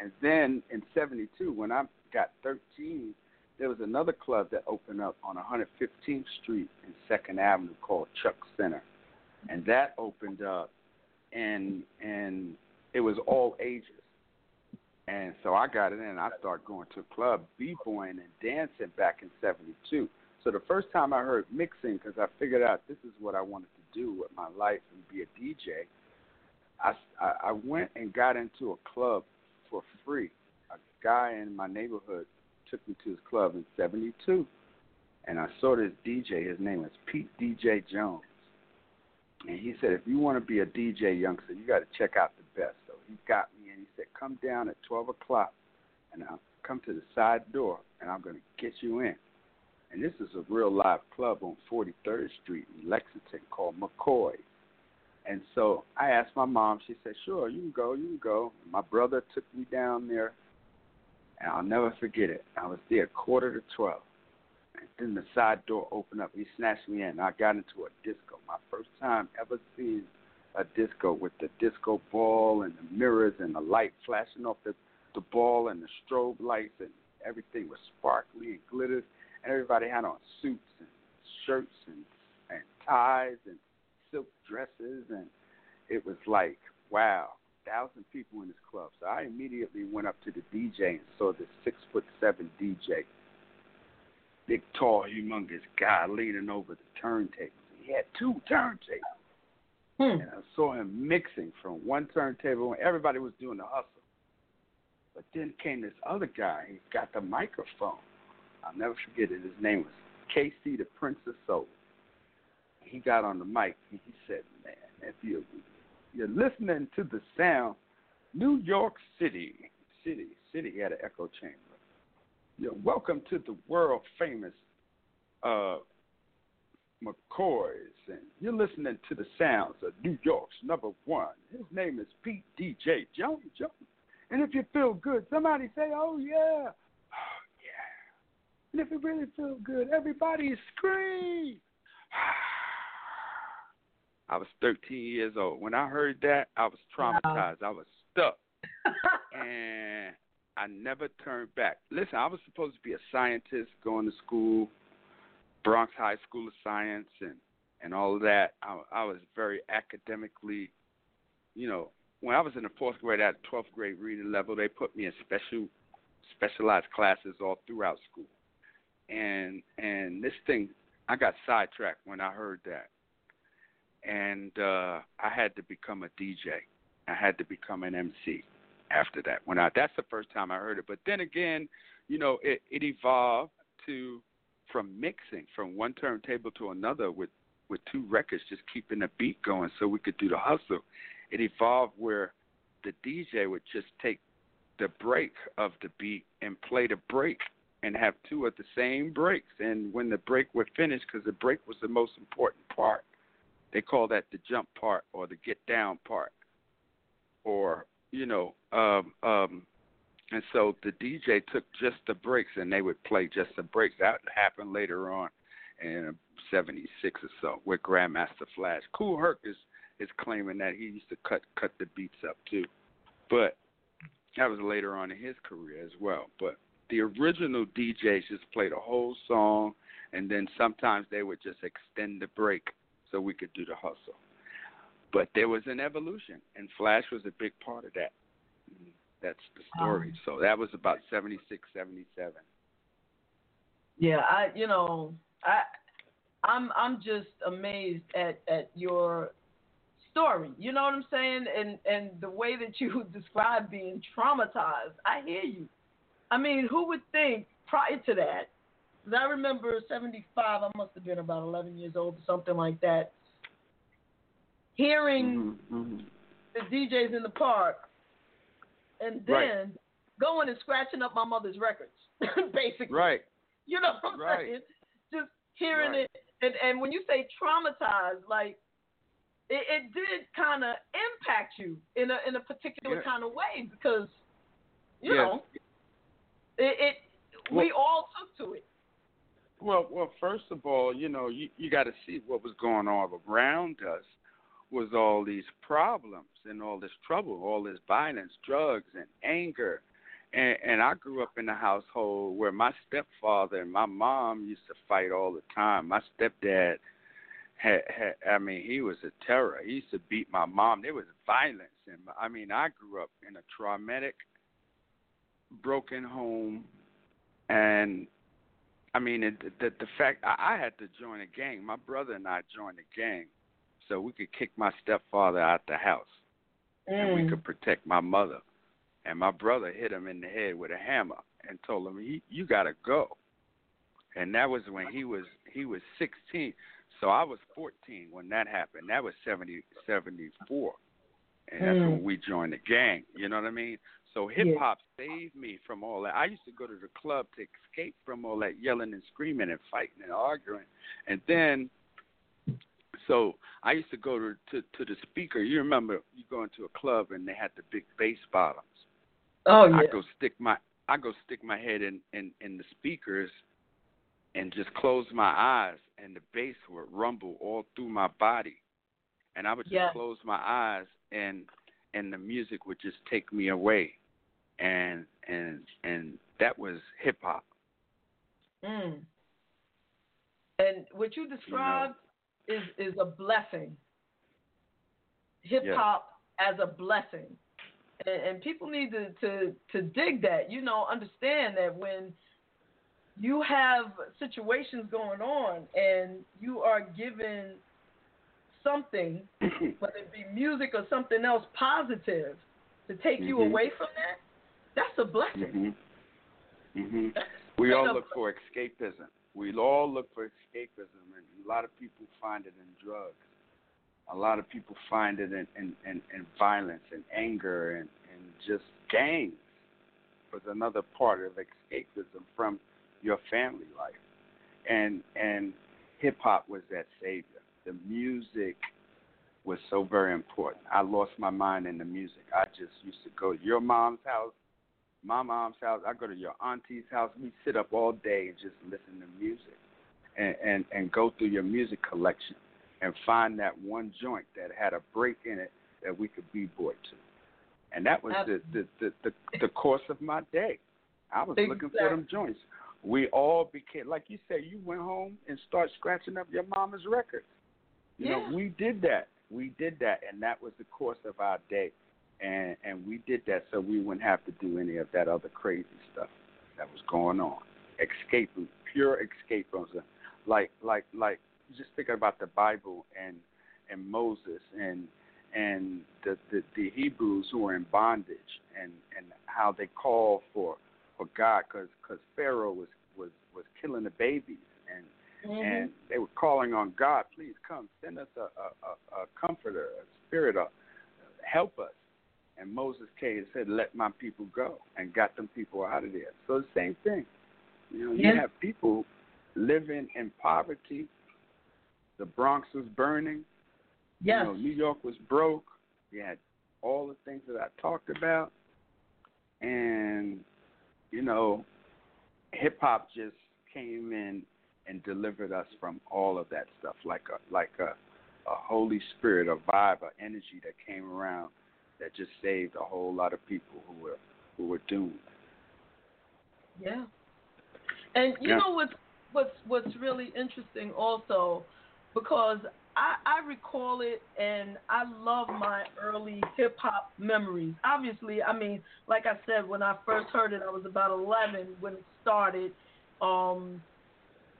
And then in '72, when I got 13, there was another club that opened up on 115th Street and Second Avenue called Chuck Center, and that opened up, and and it was all ages. And so I got it in. and I started going to a club, b-boying and dancing back in '72. So the first time I heard mixing, because I figured out this is what I wanted to do with my life and be a DJ, I, I went and got into a club for free. A guy in my neighborhood took me to his club in '72, and I saw this DJ. His name was Pete DJ Jones, and he said, if you want to be a DJ, youngster, you got to check out the best. So he got me, and he said, come down at 12 o'clock, and I'll come to the side door, and I'm going to get you in. And this is a real live club on 43rd Street in Lexington called McCoy. And so I asked my mom. She said, "Sure, you can go. You can go." And my brother took me down there, and I'll never forget it. I was there quarter to twelve, and then the side door opened up. He snatched me in. I got into a disco. My first time ever seeing a disco with the disco ball and the mirrors and the light flashing off the the ball and the strobe lights and everything was sparkly and glittered. And everybody had on suits and shirts and and ties and silk dresses and it was like wow thousand people in this club so i immediately went up to the dj and saw this six foot seven dj big tall humongous guy leaning over the turntables he had two turntables. Hmm. And i saw him mixing from one turntable and everybody was doing the hustle. But then came this other guy. He got the microphone. I'll never forget it. His name was kc the prince of soul. He got on the mic and he said, "Man, if you you're listening to the sound, New York City, city, city had an echo chamber. You're welcome to the world famous uh, McCoys, and you're listening to the sounds of New York's number one. His name is Pete DJ Jones Jones. And if you feel good, somebody say, "Oh yeah, oh yeah." And if you really feel good, everybody scream. (sighs) I was 13 years old. When I heard that, I was traumatized. I was stuck. (laughs) and I never turned back. Listen, I was supposed to be a scientist, going to school, Bronx High School of Science, and and all of that. I, I was very academically, you know, when I was in the fourth grade at 12th grade reading level, they put me in special specialized classes all throughout school. And and this thing, I got sidetracked when I heard that and uh, I had to become a DJ. I had to become an MC after that. When I that's the first time I heard it. But then again, you know, it, it evolved to from mixing from one turntable to another with with two records, just keeping the beat going, so we could do the hustle. It evolved where the DJ would just take the break of the beat and play the break and have two of the same breaks. And when the break would finish, because the break was the most important part, they call that the jump part or the get down part, or you know, um, um, and so the DJ took just the breaks and they would play just the breaks. That happened later on in '76 or so with Grandmaster Flash. Kool Herc is is claiming that he used to cut cut the beats up too, but that was later on in his career as well. But the original DJs just played a whole song, and then sometimes they would just extend the break so we could do the hustle. But there was an evolution, and Flash was a big part of that. That's the story. Um, so that was about seventy six, seventy seven. Yeah, I you know I I'm I'm just amazed at at your story. You know what I'm saying? And and the way that you (laughs) describe being traumatized. I hear you. I mean, who would think prior to that? Because I remember '75. I must have been about 11 years old or something like that. Hearing Mm-hmm. the DJs in the park, and then Right. going and scratching up my mother's records, (laughs) basically. Right. You know what I'm Right. saying? Just hearing Right. it, and and when you say traumatized, like it, it did kind of impact you in a in a particular Yeah. kind of way because you Yes. know it, it we all took to it. Well, well, first of all, you know, you you got to see what was going on around us was all these problems and all this trouble, all this violence, drugs, and anger. And, and I grew up in a household where my stepfather and my mom used to fight all the time. My stepdad had, had I mean, he was a terror. He used to beat my mom. There was violence, and I mean, I grew up in a traumatic, broken home, and I mean, it, the the fact I, I had to join a gang. My brother and I joined a gang, so we could kick my stepfather out the house, and we Mm. could protect my mother. And my brother hit him in the head with a hammer and told him, he, "You got to go." And that was when he was he was 16. So I was 14 when that happened. That was 70 74. And that's Mm. when we joined the gang. You know what I mean? So hip hop saved me from all that. I used to go to the club to escape from all that yelling and screaming and fighting and arguing. And then so I used to go to to, to the speaker. You remember you go into a club and they had the big bass bottoms. Oh yeah. I go stick my I go stick my head in, in, in the speakers and just close my eyes and the bass would rumble all through my body. And I would just Yeah. close my eyes and and the music would just take me away. And and and that was hip hop. Mm. And what you described is is a blessing. Hip hop as a blessing, and, and people need to, to to dig that. You know, understand that when you have situations going on and you are given something, (coughs) whether it be music or something else positive, to take you Mhm. away from that, that's a blessing. Mhm. Mhm. We all look for escapism. We all look for escapism, and a lot of people find it in drugs. A lot of people find it in, in, in, in violence and anger and, and just gangs was another part of escapism from your family life. And and hip hop was that savior. The music was so very important. I lost my mind in the music. I just used to go to your mom's house, my mom's house. I go to your auntie's house. We sit up all day and just listen to music, and and and go through your music collection, and find that one joint that had a break in it that we could b-boy to, and that was the the the the, the course of my day. I was looking for them joints. We all became like you said. You went home and start scratching up your mama's records. You Yeah. know, we did that. We did that, and that was the course of our day. And and we did that so we wouldn't have to do any of that other crazy stuff that was going on. Escape Escaping, pure escape escapism. Like like like just thinking about the Bible and and Moses and and the, the, the Hebrews who were in bondage and, and how they called for for God because cause Pharaoh was was was killing the babies and Mhm. and they were calling on God, please come, send us a, a, a, a comforter, a spirit, of help us. And Moses came and said, let my people go, and got them people out of there. So the same thing. You know, Yeah. you have people living in poverty. The Bronx was burning. Yes. You know, New York was broke. You had all the things that I talked about. And, you know, hip hop just came in and delivered us from all of that stuff like a like a, a Holy Spirit, a vibe, a energy that came around that just saved a whole lot of people who were who were doomed. Yeah. And you Yeah. know what's what's what's really interesting also because I, I recall it and I love my early hip hop memories. Obviously, I mean, like I said, when I first heard it, I was about 11 when it started. Um,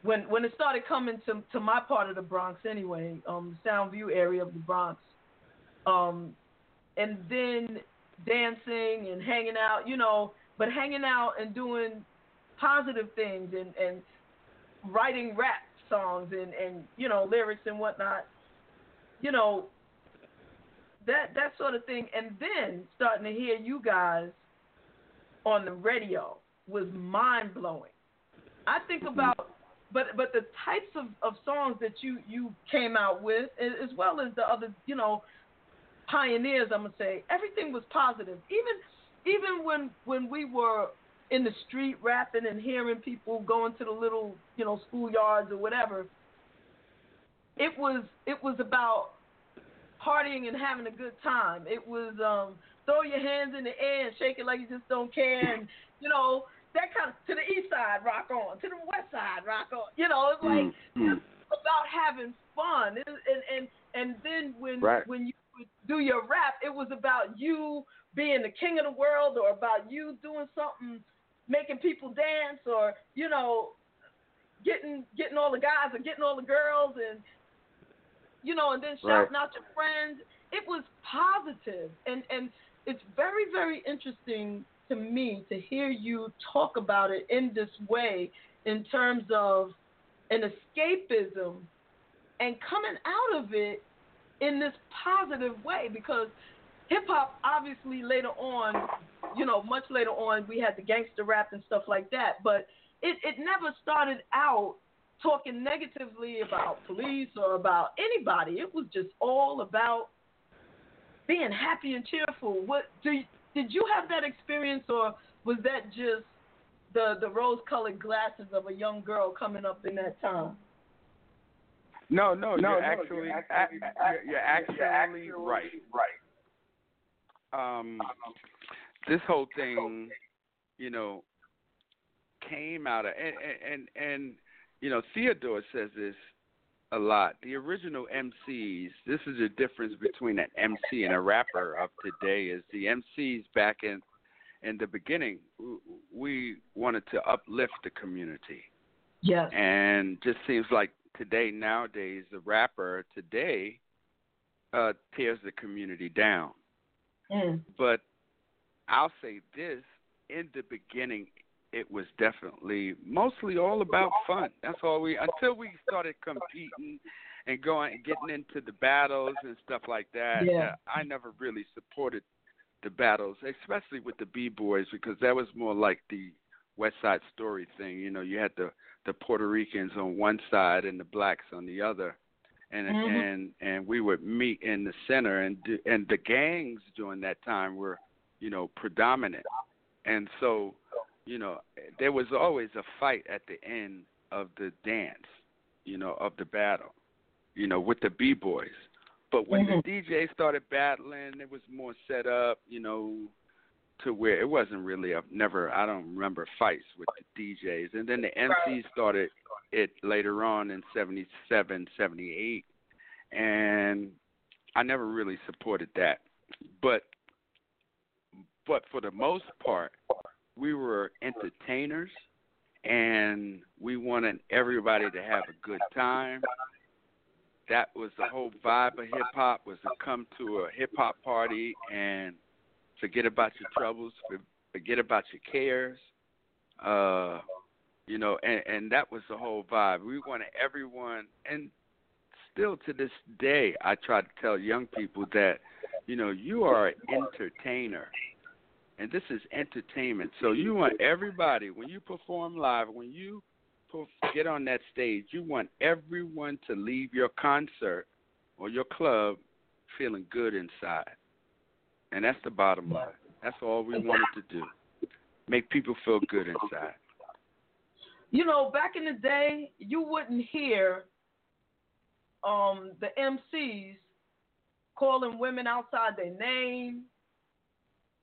when when it started coming to to my part of the Bronx, anyway, um, Soundview area of the Bronx, um, and then dancing and hanging out, you know, but hanging out and doing positive things and and writing rap songs and and you know lyrics and whatnot you know that that sort of thing. And then starting to hear you guys on the radio was mind blowing i think mm-hmm. about but but the types of of songs that you you came out with as well as the other you know pioneers i'm gonna say everything was positive even even when when we were in the street rapping and hearing people going to the little, you know, schoolyards or whatever, it was it was about partying and having a good time. It was um throw your hands in the air and shake it like you just don't care and you know, that kind of to the east side rock on, to the west side rock on. You know, it's like Mm, mm. about having fun. It, and and and then when Right. when you would do your rap, it was about you being the king of the world or about you doing something making people dance or you know getting getting all the guys or getting all the girls and you know and then shouting out your friends. It was positive. And and it's very very interesting to me to hear you talk about it in this way in terms of an escapism and coming out of it in this positive way because hip hop obviously later on you know, much later on, we had the gangster rap and stuff like that. But it, it never started out talking negatively about police or about anybody. It was just all about being happy and cheerful. What do you, did you have that experience, or was that just the the rose-colored glasses of a young girl coming up in that time? No, no, No, you're no, actually, you're a- actually- you're, you're actually, right. Um, this whole thing, you know, came out of and and and, and you know Theodore says this a lot. The original MCs. This is the difference between an MC and a rapper of today. Is the MCs back in in the beginning we wanted to uplift the community. Yes. And just seems like today, nowadays, the rapper today uh, tears the community down. Mm. But I'll say this: in the beginning, it was definitely mostly all about fun. That's all we until we started competing and going getting into the battles and stuff like that. Yeah. I never really supported the battles, especially with the b boys, because that was more like the West Side Story thing. You know, you had the the Puerto Ricans on one side and the blacks on the other, and Mhm. and and we would meet in the center, and do, and the gangs during that time were, you know, predominant, and so, you know, there was always a fight at the end of the dance, you know, of the battle, you know, with the b boys. But when Mhm. the DJ started battling, it was more set up, you know, to where it wasn't really a never. I don't remember fights with the DJs, and then the MC started it later on in '77, '78, and I never really supported that. But but for the most part, we were entertainers, and we wanted everybody to have a good time that was the whole vibe of hip hop was to come to a hip hop party and forget about your troubles, forget about your cares, Uh, you know, and, and that was the whole vibe. We wanted everyone, and still to this day, I try to tell young people that, you know, you are an entertainer, and this is entertainment. So you want everybody when you perform live, when you get on that stage, you want everyone to leave your concert or your club feeling good inside, and that's the bottom line. That's all we wanted to do, make people feel good inside. You know, back in the day, you wouldn't hear um, the MCs calling women outside their name.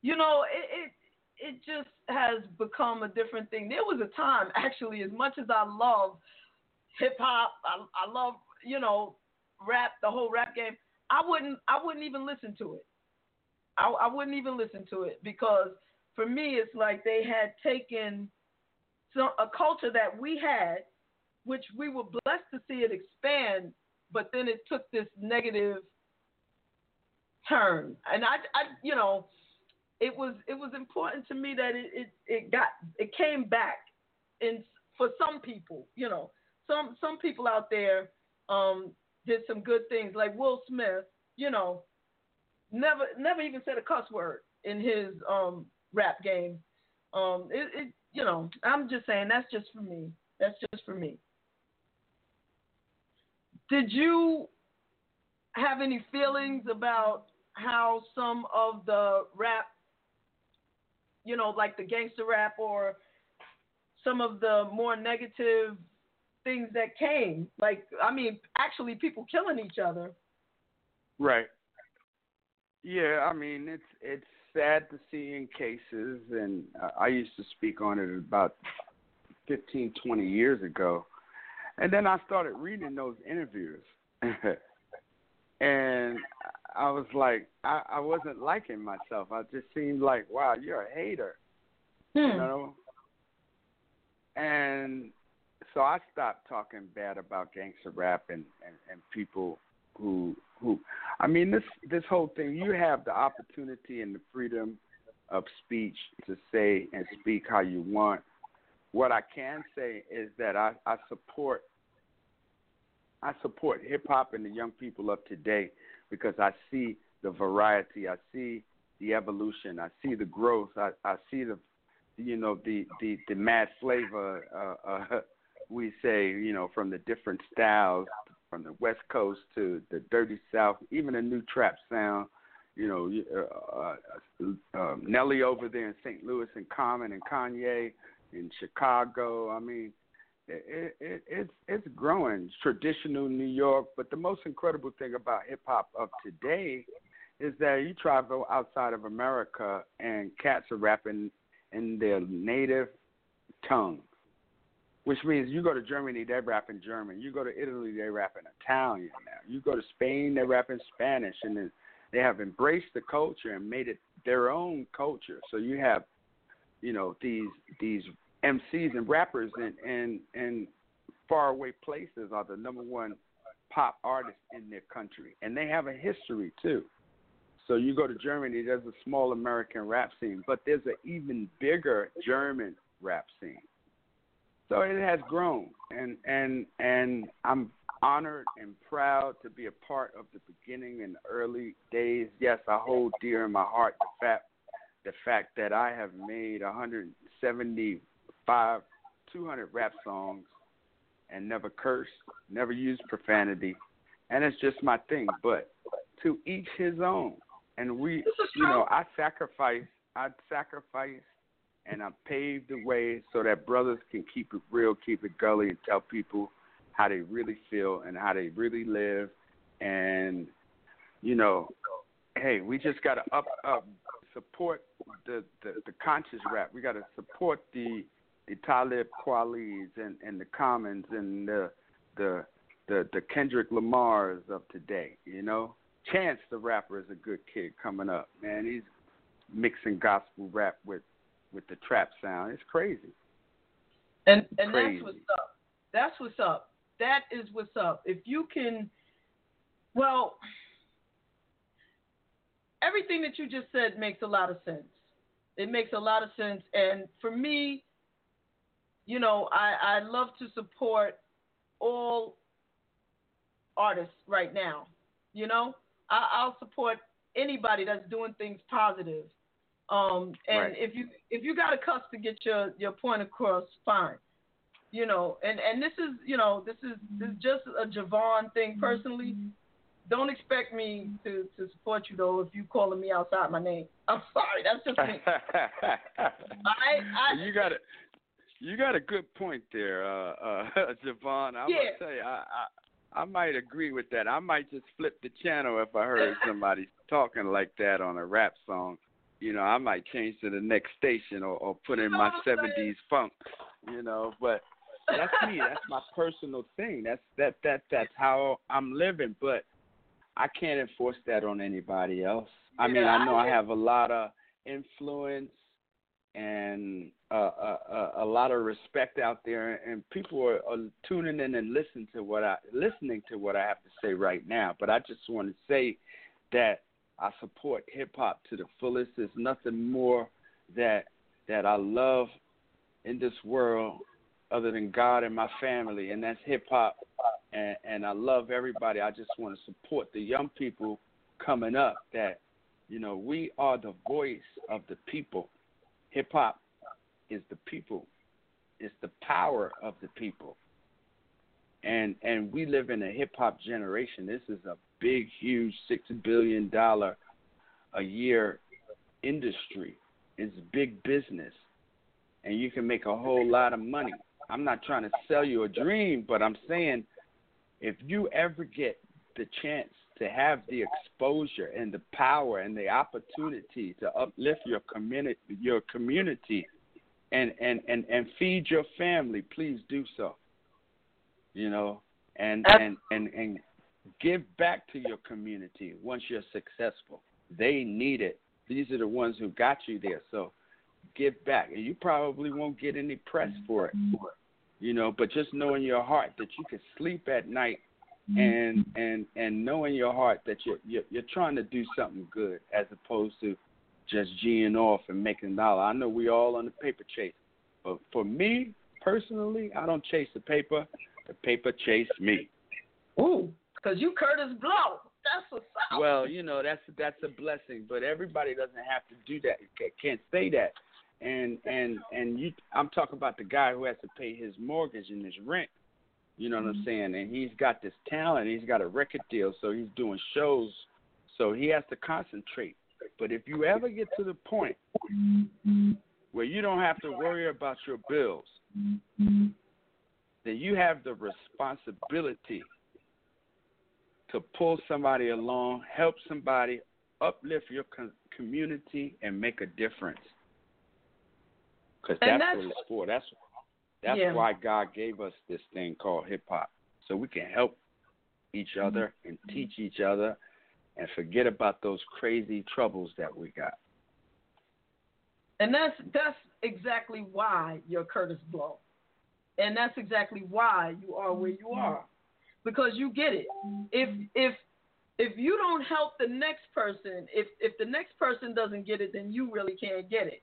You know, it, it it just has become a different thing. There was a time, actually, as much as I love hip hop, I, I love you know rap, the whole rap game. I wouldn't I wouldn't even listen to it. I, I wouldn't even listen to it because for me, it's like they had taken some a culture that we had, which we were blessed to see it expand, but then it took this negative turn. And I, I you know, it was it was important to me that it, it, it got it came back in for some people, you know, some some people out there um, did some good things like Will Smith, you know, never never even said a cuss word in his um, rap game. Um, it, it you know, I'm just saying that's just for me. That's just for me. Did you have any feelings about how some of the rap, you know, like the gangster rap or some of the more negative things that came? Like, I mean, actually people killing each other. Right. Yeah, I mean it's it's sad to see in cases, and I used to speak on it about fifteen, twenty years ago, and then I started reading those interviews, (laughs) and I was like, I, I wasn't liking myself. I just seemed like, wow, you're a hater, Hmm. you know. And so I stopped talking bad about gangster rap and, and, and people who who I mean this this whole thing you have the opportunity and the freedom of speech to say and speak how you want. What I can say is that I, I support I support hip hop and the young people of today because I see the variety, I see the evolution, I see the growth, I, I see the you know the the the mad flavor uh, uh (laughs) we say you know from the different styles from the West Coast to the Dirty South, even a new trap sound. You know, uh, uh, uh, Nelly over there in St. Louis and Common and Kanye in Chicago. I mean, it, it, it's it's growing. Traditional New York, but the most incredible thing about hip hop of today is that you travel outside of America and cats are rapping in their native tongue which means you go to Germany, they rap in German. You go to Italy, they rap in Italian now. You go to Spain, they rap in Spanish, and they have embraced the culture and made it their own culture. So you have, you know, these these MCs and rappers in in, in faraway places are the number one pop artists in their country, and they have a history too. So you go to Germany, there's a small American rap scene, but there's an even bigger German rap scene. So it has grown, and and and I'm honored and proud to be a part of the beginning and early days. Yes, I hold dear in my heart the fact the fact that I have made 175, 200 rap songs, and never cursed, never used profanity, and it's just my thing. But to each his own, and we, you know, I sacrifice, I sacrifice and I paved the way so that brothers can keep it real, keep it gully, and tell people how they really feel and how they really live. And you know, hey, we just gotta up up support the the, the conscious rap. We gotta support the the Talib Kweli's and and the Commons and the the the the Kendrick Lamars of today. You know, Chance the rapper is a good kid coming up. Man, he's mixing gospel rap with with the trap sound. It's crazy. And and Crazy. that's what's up. That's what's up. That is what's up. If you can, well, everything that you just said makes a lot of sense. It makes a lot of sense. And for me, you know, I, I love to support all artists right now. You know, I, I'll support anybody that's doing things positive. Um, and Right. if you if you got a cuss to get your your point across, fine. You know, and and this is you know this is this is just a JaVonne thing personally. Don't expect me to to support you though if you calling me outside my name. (laughs) I'm sorry, that's just me. (laughs) I, you got a you got a good point there, uh, uh, (laughs) JaVonne. I'm Yeah. gonna you, I, I I might agree with that. I might just flip the channel if I heard somebody talking like that on a rap song. You know, I might change to the next station or, or put in my '70s funk. You know, but that's me. That's my personal thing. That's that that that's how I'm living. But I can't enforce that on anybody else. I mean, I know I have a lot of influence and uh, uh, uh, a lot of respect out there, and people are, are tuning in and listening to what I listening to what I have to say right now. But I just want to say that I support hip hop to the fullest. There's nothing more that that I love in this world other than God and my family, and that's hip hop. And, and I love everybody. I just want to support the young people coming up. That you know we are the voice of the people. Hip hop is the people. It's the power of the people. And and we live in a hip hop generation. This is a big, huge six billion dollar a year industry. It's big business. And you can make a whole lot of money. I'm not trying to sell you a dream, but I'm saying if you ever get the chance to have the exposure and the power and the opportunity to uplift your community your community and and and, and feed your family, please do so. You know, and and and and give back to your community once you're successful. They need it. These are the ones who got you there. So give back. And you probably won't get any press for it. You know, but just know in your heart that you can sleep at night and and and know in your heart that you're you're, you're trying to do something good as opposed to just geeing off and making a dollar. I know we all on the paper chase, but for me personally, I don't chase the paper. The paper chase me. Ooh, because you Kurtis Blow. That's what's up. Well, you know that's that's a blessing, but everybody doesn't have to do that. Ca- Can't say that. And and and you, I'm talking about the guy who has to pay his mortgage and his rent. You know what I'm mm-hmm. saying? And he's got this talent. He's got a record deal, so he's doing shows. So he has to concentrate. But if you ever get to the point where you don't have to worry about your bills, then you have the responsibility to pull somebody along, help somebody, uplift your com- community, and make a difference. Because that's, that's- what it's for. That's that's Yeah. why God gave us this thing called hip hop, so we can help each mm-hmm. other and teach each other, and forget about those crazy troubles that we got. And that's that's exactly why you're Kurtis Blow. And that's exactly why you are where you mm-hmm. are. Because you get it. If if if you don't help the next person, if if the next person doesn't get it, then you really can't get it.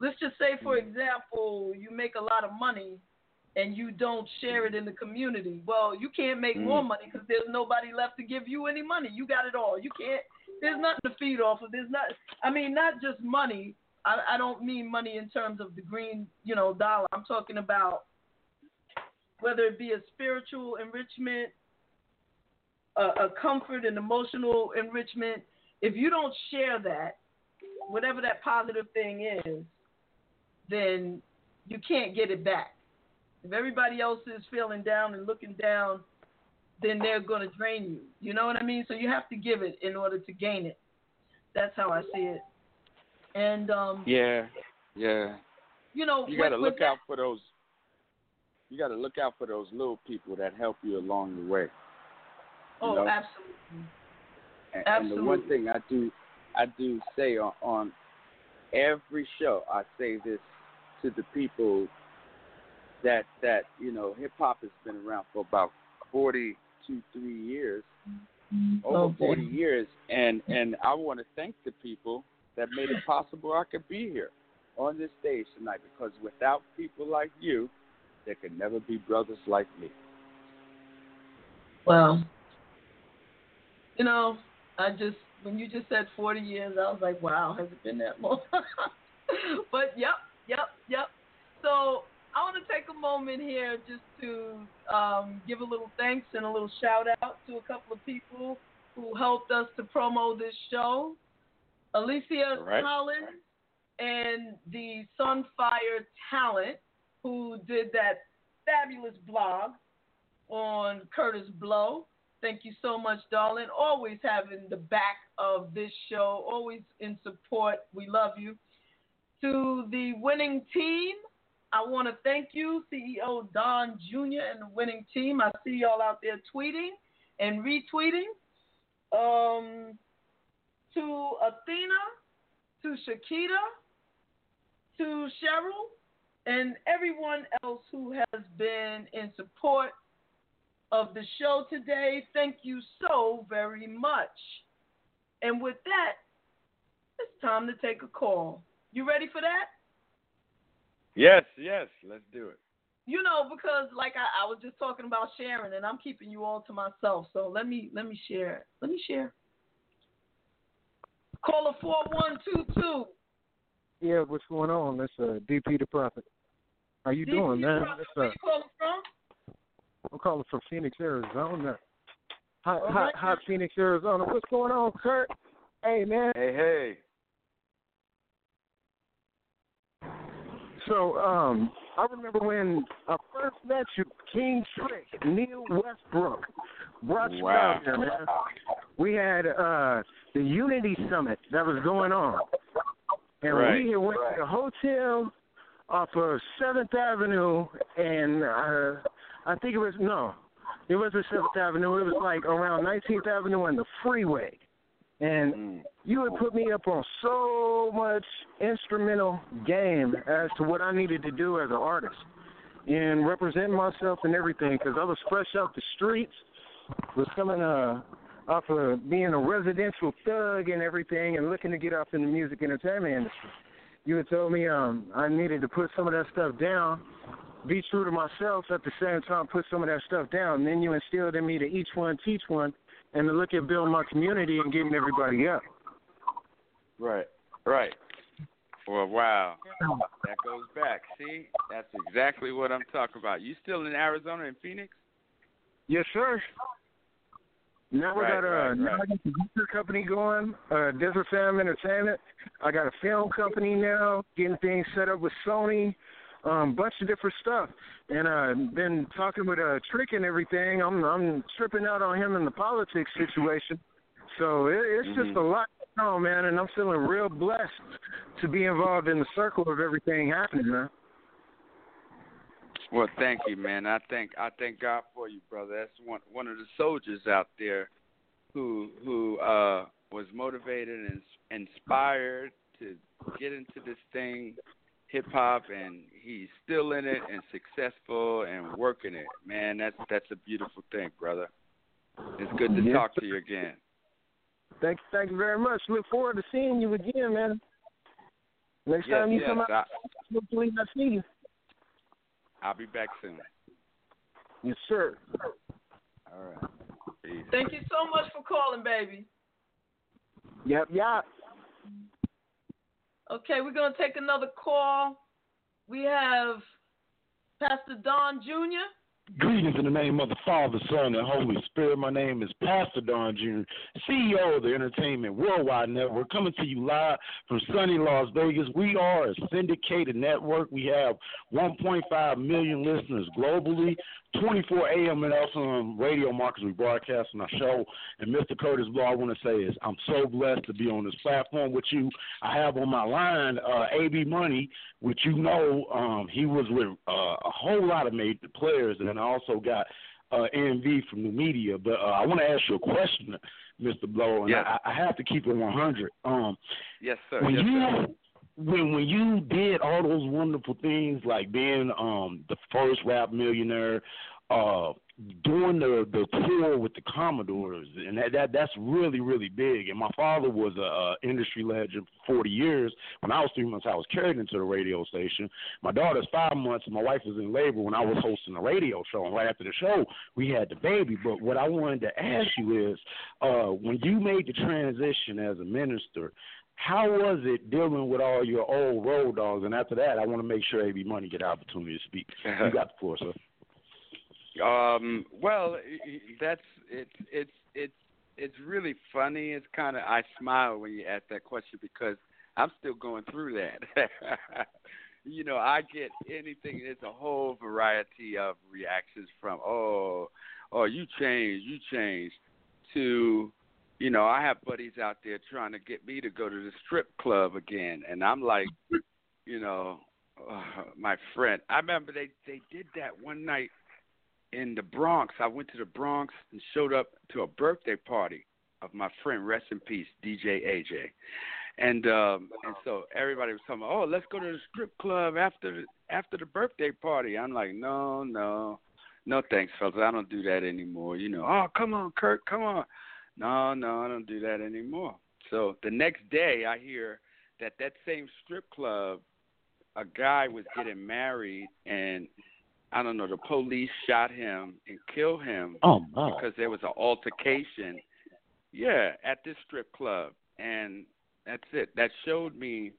Let's just say for example, you make a lot of money and you don't share it in the community. Well, you can't make more Mm. money because there's nobody left to give you any money. You got it all. You can't. There's nothing to feed off of. There's not. I mean, not just money. I, I don't mean money in terms of the green, you know, dollar. I'm talking about whether it be a spiritual enrichment, a, a comfort and emotional enrichment. If you don't share that, whatever that positive thing is, then you can't get it back. If everybody else is feeling down and looking down, then they're going to drain you. You know what I mean? So you have to give it in order to gain it. That's how I see it. And um, Yeah, yeah. you know, You got to look out for those. You got to look out for those little people that help you along the way. Oh, know? absolutely. And, and the one thing I do, I do say on, on every show, I say this to the people that that you know, hip hop has been around for about forty to three years, mm-hmm. over Okay. forty years, and and I want to thank the people that made it possible I could be here. on this stage tonight because without people like you, there could never be brothers like me. Well, you know, I just when you just said 40 years, I was like, wow, has it been that long? (laughs) but yep, yep, yep. So I want to take a moment here just to um, give a little thanks and a little shout out to a couple of people who helped us to promo this show. Alicia Right. Collins and the Sunfire Talent, who did that fabulous blog on Kurtis Blow. Thank you so much, darling. Always having the back of this show, always in support. We love you. To the winning team, I want to thank you, CEO Don Jr. and the winning team. I see y'all out there tweeting and retweeting. Um, to Athena, to Shakita, to Cheryl, and everyone else who has been in support of the show today. Thank you so very much. And with that, it's time to take a call. You ready for that? Yes, yes, let's do it. You know, because like I, I was just talking about sharing, and I'm keeping you all to myself. So let me let me share. Let me share. Caller four one two two. Yeah, what's going on? That's uh, DP the Prophet. How you doing, man? That's, Where uh, you calling from? I'm calling from Phoenix, Arizona. Hot, All hot, right. hot Phoenix, Arizona. What's going on, Kurt? Hey, man. Hey, hey. So, um, I remember when I first met you, King Trick, Neil Westbrook, brought you Wow. out here, man. We had uh the Unity Summit that was going on, and Right. we had went to the hotel off of Seventh Avenue, and uh, I think it was no, it wasn't Seventh Avenue. It was like around Nineteenth Avenue and the freeway, and Mm. you had put me up on so much instrumental game as to what I needed to do as an artist and represent myself and everything because I was fresh out the streets, was coming uh, off of being a residential thug and everything and looking to get off in the music entertainment industry. You had told me um, I needed to put some of that stuff down, be true to myself at the same time, put some of that stuff down. And then you instilled in me to each one teach one and to look at building my community and getting everybody up. Right, right. Well, wow. That goes back. See, that's exactly what I'm talking about. You still in Arizona in Phoenix? Yes, sir. Now we Right, got a right, now right. I got the record company going, uh, Desert Fam Entertainment. I got a film company now, getting things set up with Sony, um, bunch of different stuff. And I've uh been talking with uh Trick and everything. I'm I'm tripping out on him in the politics situation. So it, it's just Mhm. a lot going on, man, and I'm feeling real blessed to be involved in the circle of everything happening, man. Well, thank you, man. I thank I thank God for you, brother. That's one one of the soldiers out there who who uh was motivated and inspired to get into this thing, hip hop, and he's still in it and successful and working it. Man, that's that's a beautiful thing, brother. It's good to Yes, talk to you again. Thank thank you very much. Look forward to seeing you again, man. Next Yes, time you yes, come out, I, hopefully I see you. I'll be back soon. Yes, sir. All right. Peace. Thank you so much for calling, baby. Yep, yep. Okay, we're gonna take another call. We have Pastor Don Jr. Greetings in the name of the Father, Son, and Holy Spirit. My name is Pastor Don Jr., CEO of the Entertainment Worldwide Network, coming to you live from sunny Las Vegas. We are a syndicated network. We have 1.5 million listeners globally, 24 AM and FM radio markets we broadcast on our show. And Mr. Kurtis Blow, I want to say is I'm so blessed to be on this platform with you. I have on my line uh, AB Money, which you know um, he was with uh, a whole lot of major players, and then I also got uh, NV from the Media. But uh, I want to ask you a question, Mr. Blow, and. I, I have to keep it 100. Um, Yes, sir. when yes, you sir. When when you did all those wonderful things like being um the first rap millionaire uh doing the the tour with the Commodores, and that, that that's really really big. And my father was a, a industry legend for 40 years. When I was three months, I was carried into the radio station. My daughter's five months, and my wife was in labor when I was hosting a radio show. And right after the show, we had the baby. But what I wanted to ask you is, uh, when you made the transition as a minister. How was it dealing with all your old road dogs? And after that, I want to make sure AB Money get an opportunity to speak. (laughs) You got the floor, sir. Um, well, that's it's it's it's it's really funny. It's kind of I smile when you ask that question because I'm still going through that. (laughs) you know, I get anything. There's a whole variety of reactions from oh, oh, you changed, you changed, to you know, I have buddies out there trying to get me to go to the strip club again, and I'm like, you know, uh, my friend. I remember they they did that one night in the Bronx. I went to the Bronx and showed up to a birthday party of my friend, rest in peace, DJ AJ. And um and so everybody was talking, "Oh, let's go to the strip club after after the birthday party." I'm like, "No, no, no, thanks, fellas. I don't do that anymore." You know, "Oh, come on, Kurt, come on." No, no, I don't do that anymore. So the next day, I hear that that same strip club, a guy was getting married, and I don't know, the police shot him and killed him Oh, my. because there was an altercation. Yeah, at this strip club, and that's it. That showed me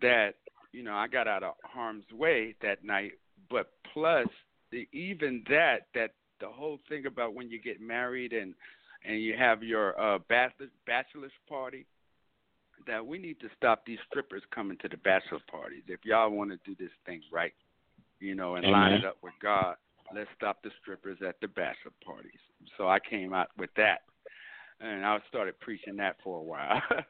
that you know I got out of harm's way that night. But plus, the, even that that the whole thing about when you get married and and you have your uh bachelor bachelor's party that we need to stop these strippers coming to the bachelor parties. If y'all want to do this thing right you know and line it up with god let's stop the strippers at the bachelor parties. So i came out with that and i started preaching that for a while. (laughs)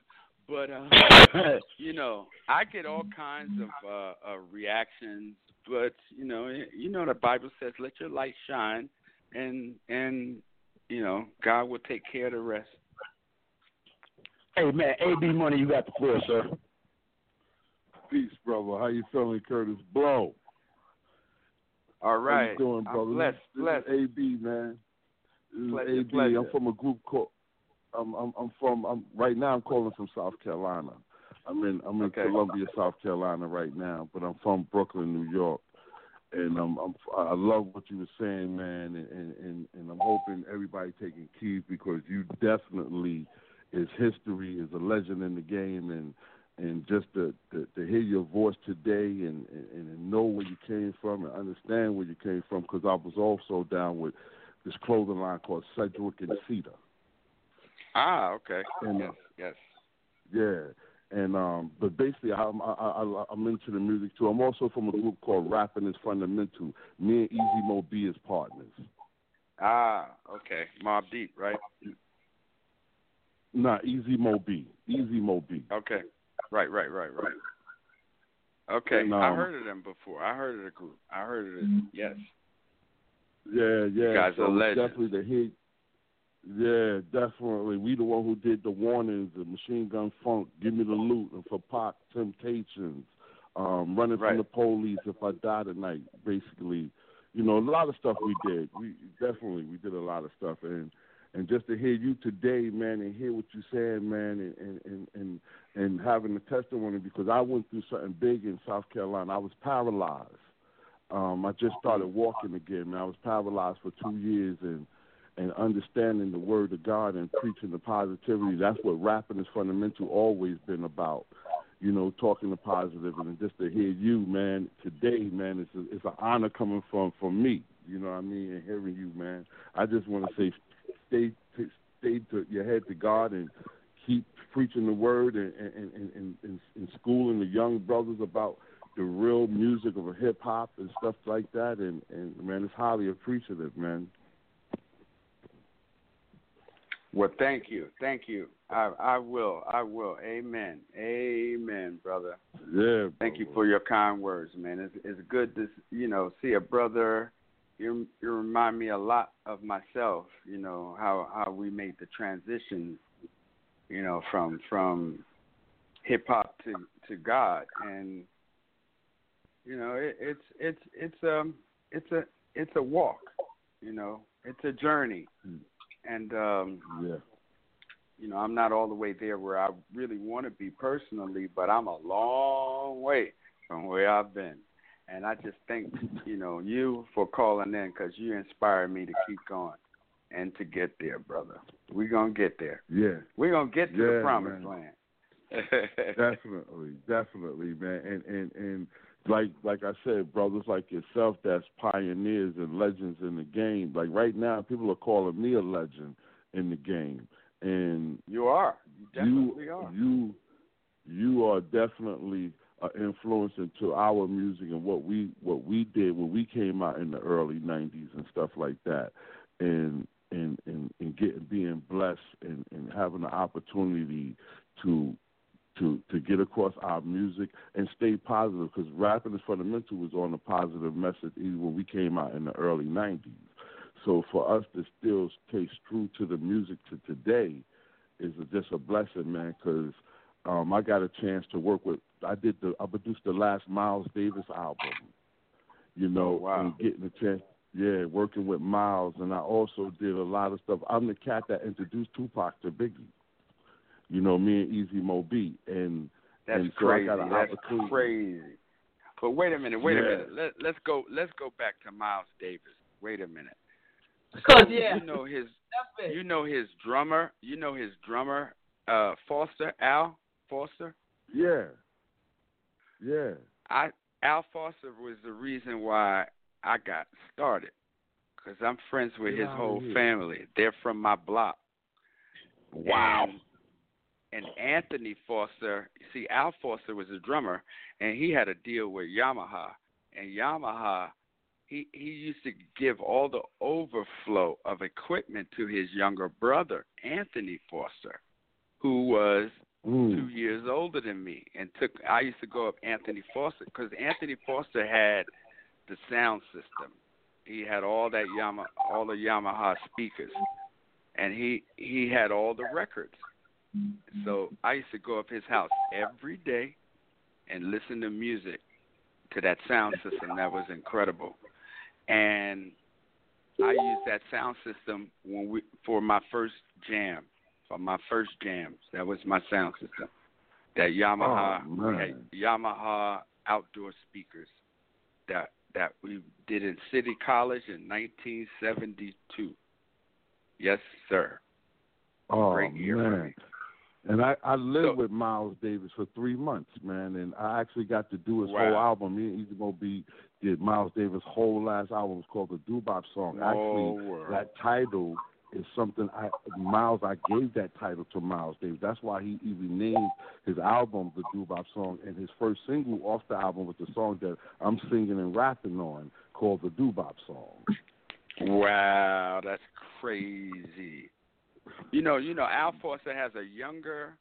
But uh (coughs) you know i get all kinds of uh, uh reactions but you know you know the bible says let your light shine and and you know god will take care of the rest Hey man, AB Money, you got the floor, sir. Peace, brother. How you feeling, Kurtis Blow? All right. How you doing, I'm brother? blessed this blessed is AB, man. This is AB. Pleasure. I'm from a group called. I'm I'm, I'm from. I'm right now. I'm calling from South Carolina. I'm in I'm in Okay. Columbia, South Carolina right now, but I'm from Brooklyn, New York. And um, I'm I love what you were saying, man, and, and and I'm hoping everybody taking keys because you definitely is history, is a legend in the game, and and just to to, to hear your voice today and, and and know where you came from and understand where you came from because I was also down with this clothing line called Sedgwick and Cedar. ah okay. And, yes yes. Yeah, and um, but basically, I'm I, I, I'm into the music too. I'm also from a group called Rapping is Fundamental. Me and Easy Mo Bee is partners. ah okay Mobb Deep right Nah, Easy Mo Bee, Easy Mo Bee. okay right right right right okay And, i um, heard of them before i heard of the group i heard of it yes Yeah, yeah. guys so are legends. definitely the hit. Yeah, definitely. We the one who did the warnings, the Machine Gun Funk, Give Me the Loot, and for Pop Temptations, um, Running Right. from the Police, If I Die Tonight. Basically, you know, a lot of stuff we did. We definitely we did a lot of stuff, and and just to hear you today, man, and hear what you're saying, man, and and and and, and having the testimony because I went through something big in South Carolina. I was paralyzed. Um, I just started walking again, man. I was paralyzed for two years, and and understanding the word of God and preaching the positivity. That's what rapping is fundamental always been about. You know, talking the positive, and just to hear you, man, today, man, it's a, it's an honor coming from from me. You know what I mean? And hearing you, man, I just want to say, stay stay to your head to God and keep preaching the word and and and, and, and, and schooling the young brothers about the real music of hip hop and stuff like that. And and man, it's highly appreciative, man. Well, thank you, thank you. I I will, I will. Amen, amen, brother. Yeah. Thank you for your kind words, man. It's it's good to you know see a brother. You you remind me a lot of myself. You know how how we made the transition. You know from from hip hop to to God, and you know it, it's it's it's um it's a it's a walk. You know, it's a journey, and um, yeah, you know, I'm not all the way there where I really want to be personally, but I'm a long way from where I've been. And I just thank you know you for calling in because you inspired me to keep going and to get there, brother. We're gonna get there. Yeah. We're gonna get to Yeah, the promised man. land. (laughs) definitely, definitely, man. And and and like like I said, brothers like yourself that's pioneers and legends in the game. Like right now, people are calling me a legend in the game, and You are. You definitely you are. you you are definitely an influence into our music and what we what we did when we came out in the early '90s and stuff like that, and and and, and getting being blessed and, and having the opportunity to to to get across our music and stay positive because rapping is fundamental was on a positive message even when we came out in the early '90s. So for us to still stay true to the music to today is just a blessing, man. Because um, I got a chance to work with. I did the. I produced the last Miles Davis album. You know, Oh, wow. and getting a chance. Yeah, working with Miles, and I also did a lot of stuff. I'm the cat that introduced Tupac to Biggie. You know, me and Easy Mo Bee, and That's and so crazy. I got an That's crazy. But wait a minute. Wait Yeah. a minute. Let Let's go. Let's go back to Miles Davis. Wait a minute. (laughs) Cause yeah, you know his. You know his drummer. You know his drummer, uh, Foster Al Foster. Yeah, yeah. I Al Foster was the reason why I got started, because I'm friends with Get his outta whole family. They're from my block. Wow. And, and Anthony Foster, see, Al Foster was a drummer, and he had a deal with Yamaha. And Yamaha, he he used to give all the overflow of equipment to his younger brother, Anthony Foster, who was Mm. two years older than me, and took. I used to go up Anthony Foster because Anthony Foster had the sound system. He had all that Yama, all the Yamaha speakers, and he he had all the records. So I used to go up his house every day and listen to music to that sound system that was incredible. And I used that sound system when we for my first jam, for my first jams. That was my sound system. That Yamaha, Oh, had Yamaha outdoor speakers that that we did in City College in 1972. Yes, sir. Oh Great year for man. And I I lived So- with Miles Davis for three months, man, and I actually got to do his Wow. whole album. Me and Easy Mo Bee did Miles Davis' whole last album. It's called the Doo-Bop Song. Small actually, world. that title is something I Miles. I gave that title to Miles Davis. That's why he even named his album the Doo-Bop Song, and his first single off the album was the song that I'm singing and rapping on, called the Doo-Bop Song. Wow, that's crazy. You know, you know, Al Foster has a younger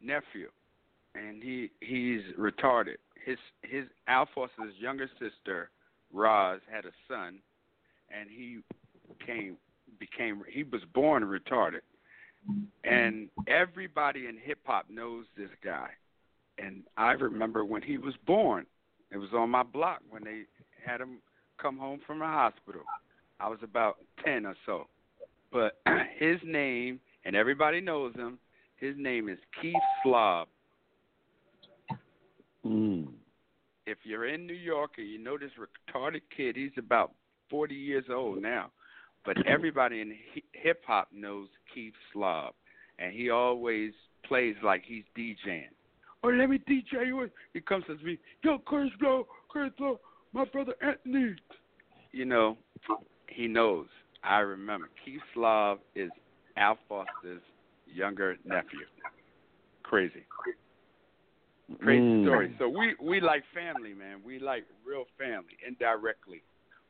nephew, and he he's retarded. His his Al Foster's younger sister, Roz, had a son, and he came became he was born retarded, and everybody in hip hop knows this guy. And I remember when he was born, it was on my block when they had him come home from the hospital. I was about 10 or so. But (clears throat) his name, and everybody knows him, his name is Keith Slob. Mm. If you're in New York and you know this retarded kid, he's about 40 years old now. But (clears throat) everybody in hip hop knows Keith Slob. And he always plays like he's DJing. Oh, let me DJ you. He comes to me, yo, Chris Low, Chris Low, my brother Anthony. You know, he knows. I remember. Keith Slav is Al Foster's younger nephew. Crazy. Crazy Mm. story. So we we like family, man. We like real family. Indirectly,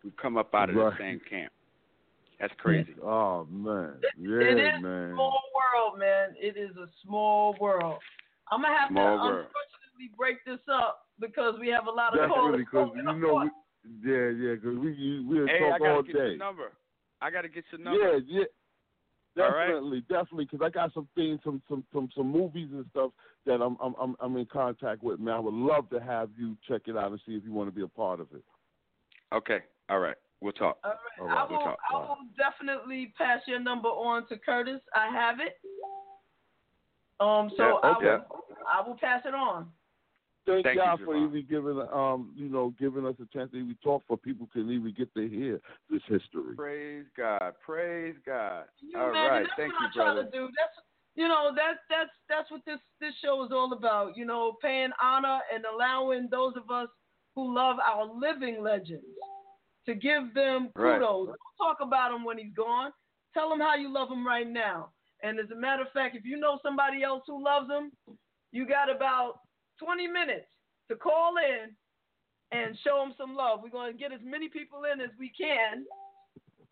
we come up out of Right. the same camp. That's crazy. Oh man, yeah, it is man. a small world, man. It is a small world. I'm gonna have Small to world. unfortunately break this up because we have a lot of Definitely, callers. because you know, we, yeah, yeah, because we you- we'll Hey, I talk all gotta get day. your number. I gotta get your number. Yeah, yeah. All right. Definitely, definitely, because I got some things, some, some, some, some movies and stuff that I'm, I'm, I'm, I'm in contact with. Man, I would love to have you check it out and see if you want to be a part of it. Okay. All right. We'll talk. All right. All I right, will. we'll talk. I will definitely pass your number on to Kurtis. I have it. Um. So Yeah, I okay. will. I will pass it on. Thank, Thank you, y'all for JaVonne. even giving um you know giving us a chance to even talk for people can even get to hear this history. Praise God. Praise God. You All imagine right. that's Thank what you, I try brother. to do. That's you know that's that's that's what this this show is all about. You know, paying honor and allowing those of us who love our living legends to give them Right. kudos. Don't talk about him when he's gone. Tell him how you love him right now. And as a matter of fact, if you know somebody else who loves him, you got about 20 minutes to call in and show them some love. We're going to get as many people in as we can.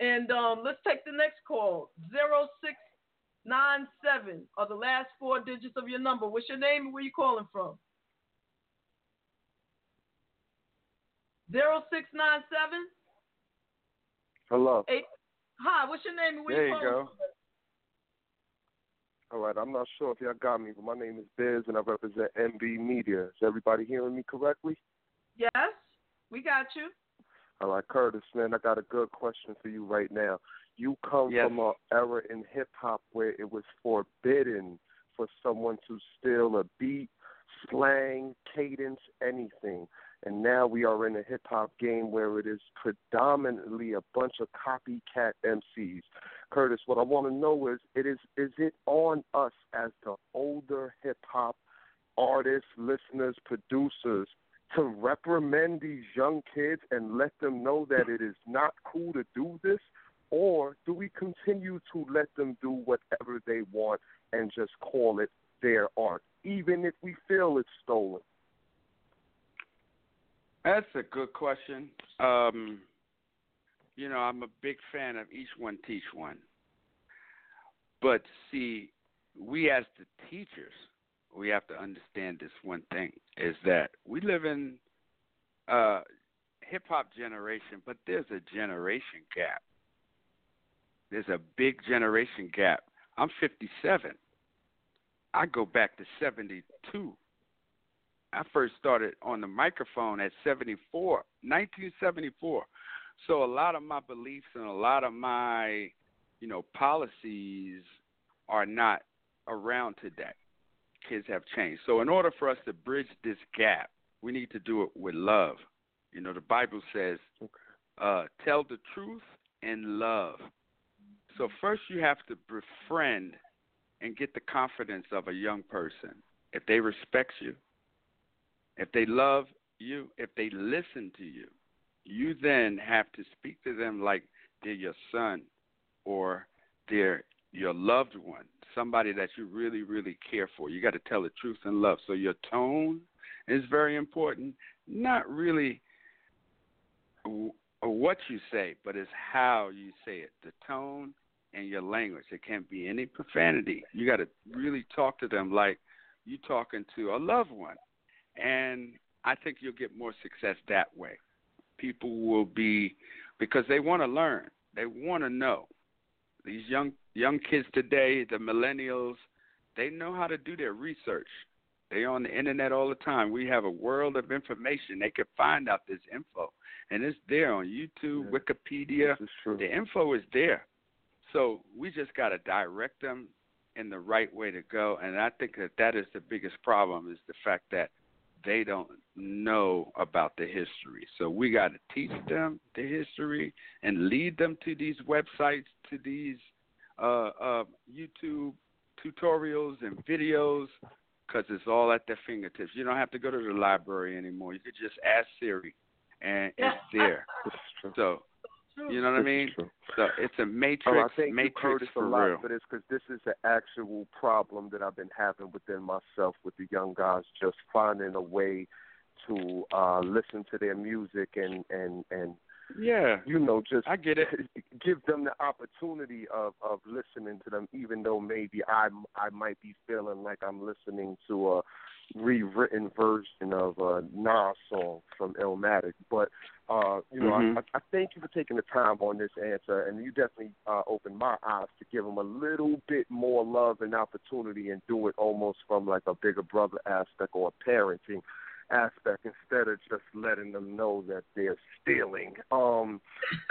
And um, let's take the next call. 0697 are the last four digits of your number. What's your name and where you calling from? 0697? Hello. Eight. Hi, what's your name and where There you you calling go. All right, I'm not sure if y'all got me, but my name is Biz and I represent MB Media. Is everybody hearing me correctly? Yes, we got you. All right, Kurtis, man, I got a good question for you right now. You come Yes. from an era in hip hop where it was forbidden for someone to steal a beat, slang, cadence, anything. And now we are in a hip hop game where it is predominantly a bunch of copycat MCs. Kurtis, what I want to know is it is is it on us as the older hip hop artists, listeners, producers to reprimand these young kids and let them know that it is not cool to do this? Or do we continue to let them do whatever they want and just call it their art, even if we feel it's stolen? That's a good question. Um, you know, I'm a big fan of each one teach one. But see, we as the teachers, we have to understand this one thing is that we live in a hip hop generation, but there's a generation gap. There's a big generation gap. I'm 57. I go back to 72. I first started on the microphone at 74, 1974. So a lot of my beliefs and a lot of my, you know, policies are not around today. Kids have changed. So in order for us to bridge this gap, we need to do it with love. You know, the Bible says, uh, tell the truth and love. So first you have to befriend and get the confidence of a young person. If they respect you, if they love you, if they listen to you, you then have to speak to them like they're your son or they're your loved one, somebody that you really, really care for. You got to tell the truth in love. So your tone is very important. Not really what you say, but it's how you say it. The tone and your language. It can't be any profanity. You got to really talk to them like you're talking to a loved one. And I think you'll get more success that way. People will be because they want to learn. They want to know. These young young kids today, the millennials, they know how to do their research. They are on the internet all the time. We have a world of information. They can find out this info, and it's there on YouTube, Wikipedia. The info is there. So we just got to direct them in the right way to go. And I think that that is the biggest problem is the fact that they don't know about the history. So we got to teach them the history and lead them to these websites, to these uh, uh, YouTube tutorials and videos, because it's all at their fingertips. You don't have to go to the library anymore. You could just ask Siri, and it's (laughs) there. So you know what I This is mean? So it's a matrix, Oh, I thank you, matrix Kurtis, for a lot real. for this because this is an actual problem that I've been having within myself with the young guys, just finding a way to uh listen to their music and and and Yeah, you know just I get it. (laughs) give them the opportunity of of listening to them, even though maybe I I might be feeling like I'm listening to a rewritten version of a Nas song from Illmatic. But uh, you know, Mhm. I, I thank you for taking the time on this answer, and you definitely uh, opened my eyes to give them a little bit more love and opportunity, and do it almost from like a bigger brother aspect or a parenting aspect instead of just letting them know that they're stealing. Um,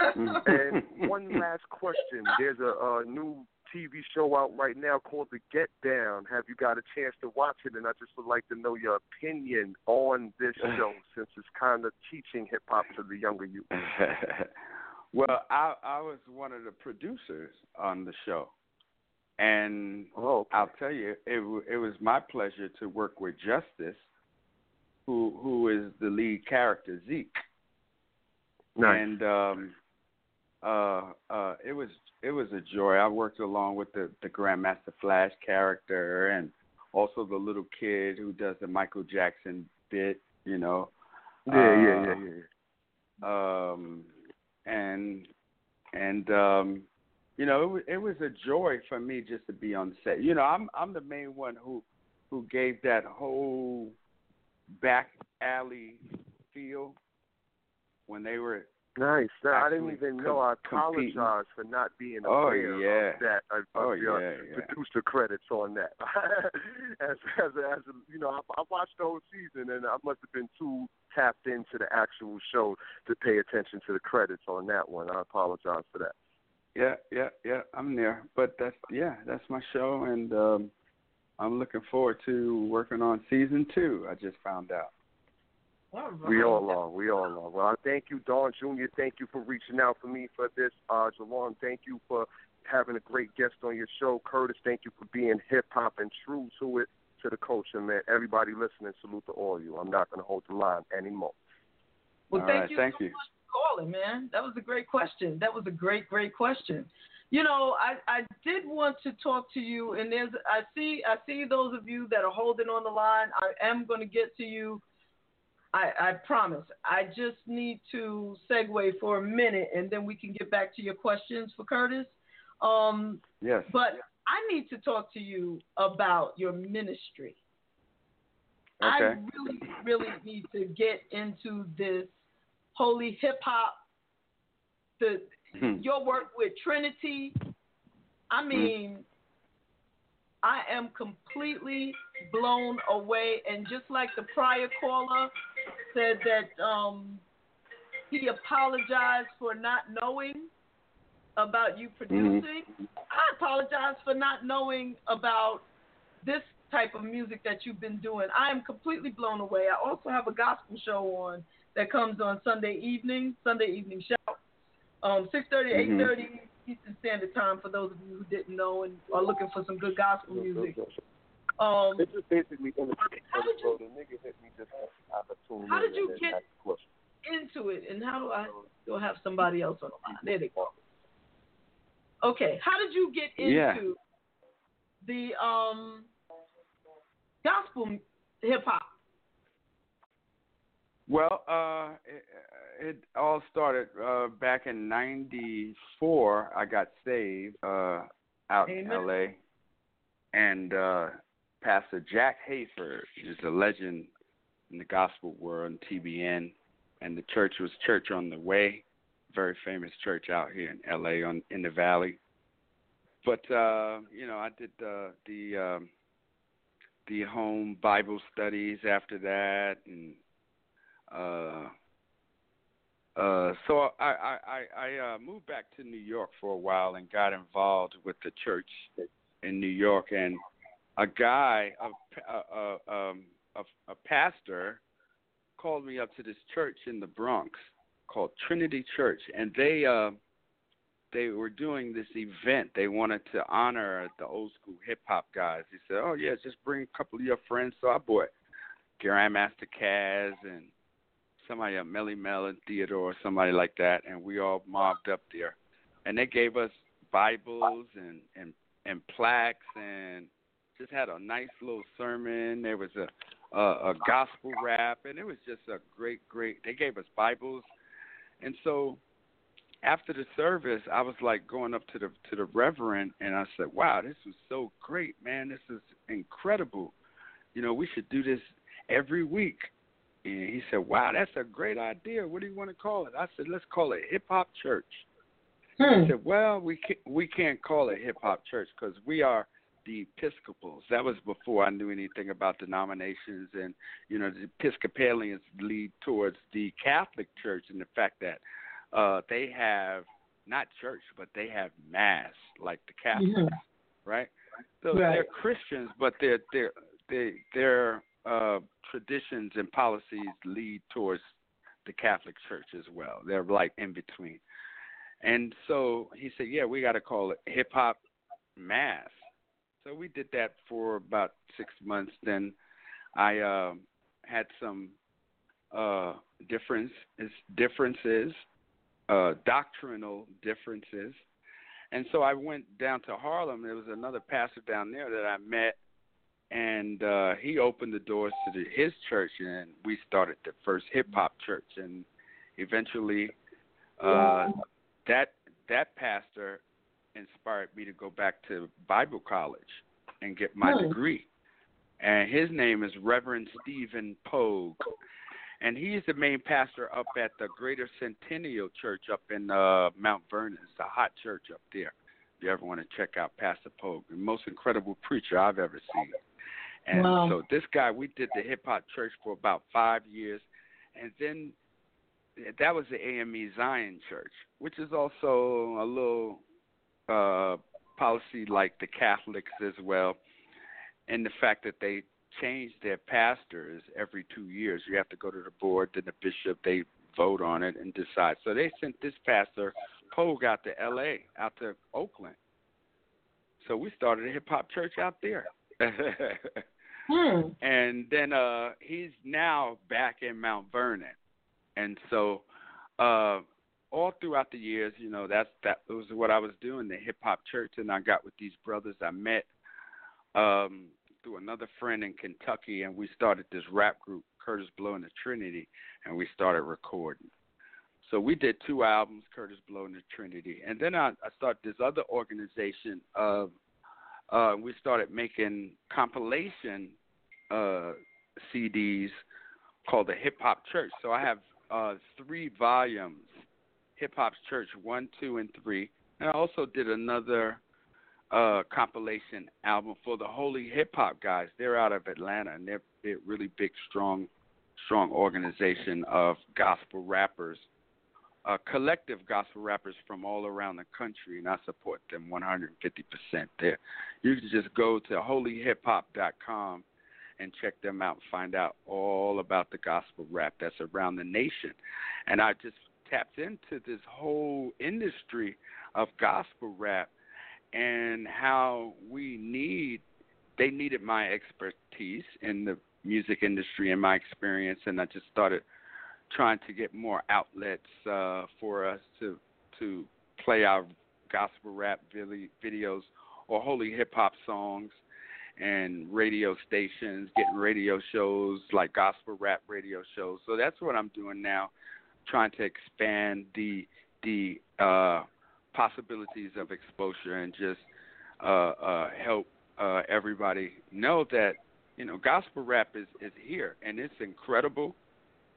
(laughs) and one last question: There's a, a new TV show out right now called The Get Down. Have you got a chance to watch it? And I just would like to know your opinion on this (sighs) show, since it's kind of teaching hip hop to the younger youth. (laughs) well, I I was one of the producers on the show, and oh, okay. I'll tell you, it it was my pleasure to work with Justice, who who is the lead character Zeke. Nice. And um, uh, uh, it was it was a joy. I worked along with the the Grandmaster Flash character and also the little kid who does the Michael Jackson bit. You know. Yeah, yeah, yeah, yeah. Um, and and um, you know, it was, it was a joy for me just to be on set. You know, I'm I'm the main one who who gave that whole back alley feel when they were Nice. I didn't even com- know. I competing. apologize for not being Oh, aware yeah. of that. I, Oh, I, uh, yeah, yeah. producer credits on that. (laughs) as as as you know, I, I watched the whole season, and I must have been too tapped into the actual show to pay attention to the credits on that one. I apologize for that. Yeah, yeah, yeah. I'm there, but that's yeah, that's my show, and um, I'm looking forward to working on season two. I just found out. We all are. We all are. Well, I thank you, Don Jr. Thank you for reaching out for me for this. Uh, Jalon, thank you for having a great guest on your show. Kurtis, thank you for being hip hop and true to it, to the culture, man. Everybody listening, salute to all you. I'm not going to hold the line anymore. Well, All thank right, you thank so you. much for calling, man. That was a great question. That was a great, great question. You know, I, I did want to talk to you, and there's I see I see those of you that are holding on the line. I am going to get to you. I, I promise. I just need to segue for a minute, and then we can get back to your questions for Kurtis. Um, Yes. but I need to talk to you about your ministry. Okay. I really, really need to get into this holy hip hop, the Hmm. your work with Trinity. I mean, I am completely blown away. And just like the prior caller said that um, he apologized for not knowing about you producing, I apologize for not knowing about this type of music that you've been doing. I am completely blown away. I also have a gospel show on that comes on Sunday evening, Sunday evening show, um, 6:30 to Mhm. 8:30 Eastern Standard Time. For those of you who didn't know and are looking for some good gospel music. (laughs) Um, It's just basically in the How did you- the nigga hit me just opportunity. How did you get- asked a question. into it, and how do I go have somebody else on the line? There they go. Okay, how did you get into Yeah. the um gospel hip hop? Well, uh, it, it all started uh, back in '94. I got saved uh, out in LA, and uh, Pastor Jack Hayford is a legend in the gospel world and TBN, and the church was Church on the Way, very famous church out here in LA on in the Valley. But uh, you know, I did uh, the um, the home Bible studies after that, and uh, uh, so I I I, I uh, moved back to New York for a while and got involved with the church in New York, and a guy, a a a, um, a, a pastor, called me up to this church in the Bronx called Trinity Church, and they uh, they were doing this event. They wanted to honor the old school hip hop guys. He said, "Oh yeah, just bring a couple of your friends." So I brought Grandmaster Caz and somebody at Melle Mel and Theodore, somebody like that, and we all mobbed up there. And they gave us Bibles and and and plaques and just had a nice little sermon. There was a a, a gospel rap, and it was just a great, great. They gave us Bibles, and so after the service, I was like going up to the to the reverend, and I said, "Wow, this was so great, man! This is incredible. You know, we should do this every week." And he said, "Wow, that's a great idea. What do you want to call it?" I said, "Let's call it Hip Hop Church." Hmm. He said, "Well, we can't we can't call it Hip Hop Church because we are the Episcopals. That was before I knew anything about denominations, and you know, the Episcopalians lead towards the Catholic Church and the fact that uh, they have not church, but they have mass like the Catholics, Mm-hmm. right? So Right. they're Christians, but their their they, their uh, traditions and policies lead towards the Catholic Church as well. They're like in between. And so he said, "Yeah, we got to call it hip hop mass." So we did that for about six months. Then I um had some uh, difference differences, uh, doctrinal differences, and so I went down to Harlem. There was another pastor down there that I met, and uh, he opened the doors to the, his church, and we started the first hip hop church. And eventually, uh, that that pastor inspired me to go back to Bible college and get my Hmm. degree. And his name is Reverend Stephen Pogue. And he's the main pastor up at the Greater Centennial Church up in uh, Mount Vernon. It's a hot church up there. If you ever want to check out Pastor Pogue, the most incredible preacher I've ever seen. And Wow. so this guy, we did the hip hop church for about five years, and then that was the AME Zion Church, which is also a little uh, policy like the Catholics as well, and the fact that they change their pastors every two years. You have to go to the board, then the bishop, they vote on it and decide. So they sent this pastor Pogue out to L.A., out to Oakland. So we started a hip hop church out there. (laughs) Hmm. and then uh he's now back in Mount Vernon. And so uh all throughout the years, you know, that's that was what I was doing, the hip hop church and I got with these brothers I met um through another friend in Kentucky and we started this rap group, Kurtis Blow and the Trinity, and we started recording. So we did two albums, Kurtis Blow and the Trinity. And then I, I started this other organization of uh, we started making compilation uh, CDs called the Hip Hop Church. So I have uh, three volumes, Hip Hop's Church one, two, and three. And I also did another uh, compilation album for the Holy Hip Hop guys. They're out of Atlanta, and they're, they're really big, strong, strong organization of gospel rappers uh, collective gospel rappers from all around the country, and I support them 150% there. You can just go to holyhiphop.com and check them out, and find out all about the gospel rap that's around the nation. And I just tapped into this whole industry of gospel rap and how we need, they needed my expertise in the music industry and my experience, and I just started trying to get more outlets uh, for us to to play our gospel rap videos or holy hip hop songs and radio stations, getting radio shows like gospel rap radio shows. So that's what I'm doing now, trying to expand the the uh, possibilities of exposure and just uh, uh, help uh, everybody know that you know gospel rap is is here and it's incredible.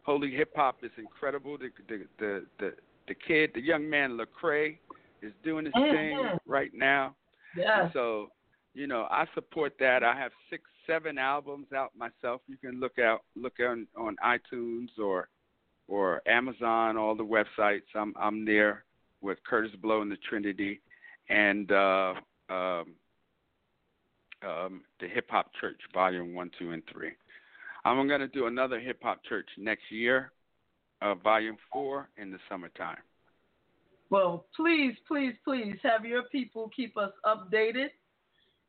Holy hip hop is incredible. The the the the, the kid, the young man Lecrae, is doing his thing Mhm. right now. Yes. So, you know, I support that. I have six, seven albums out myself. You can look out, look on on iTunes or or Amazon, all the websites. I'm I'm there with Kurtis Blow and the Trinity, and uh, um, um, the Hip Hop Church, Volume One, Two, and Three. I'm going to do another Hip Hop Church next year, uh, Volume Four, in the summertime. Well, please, please, please have your people keep us updated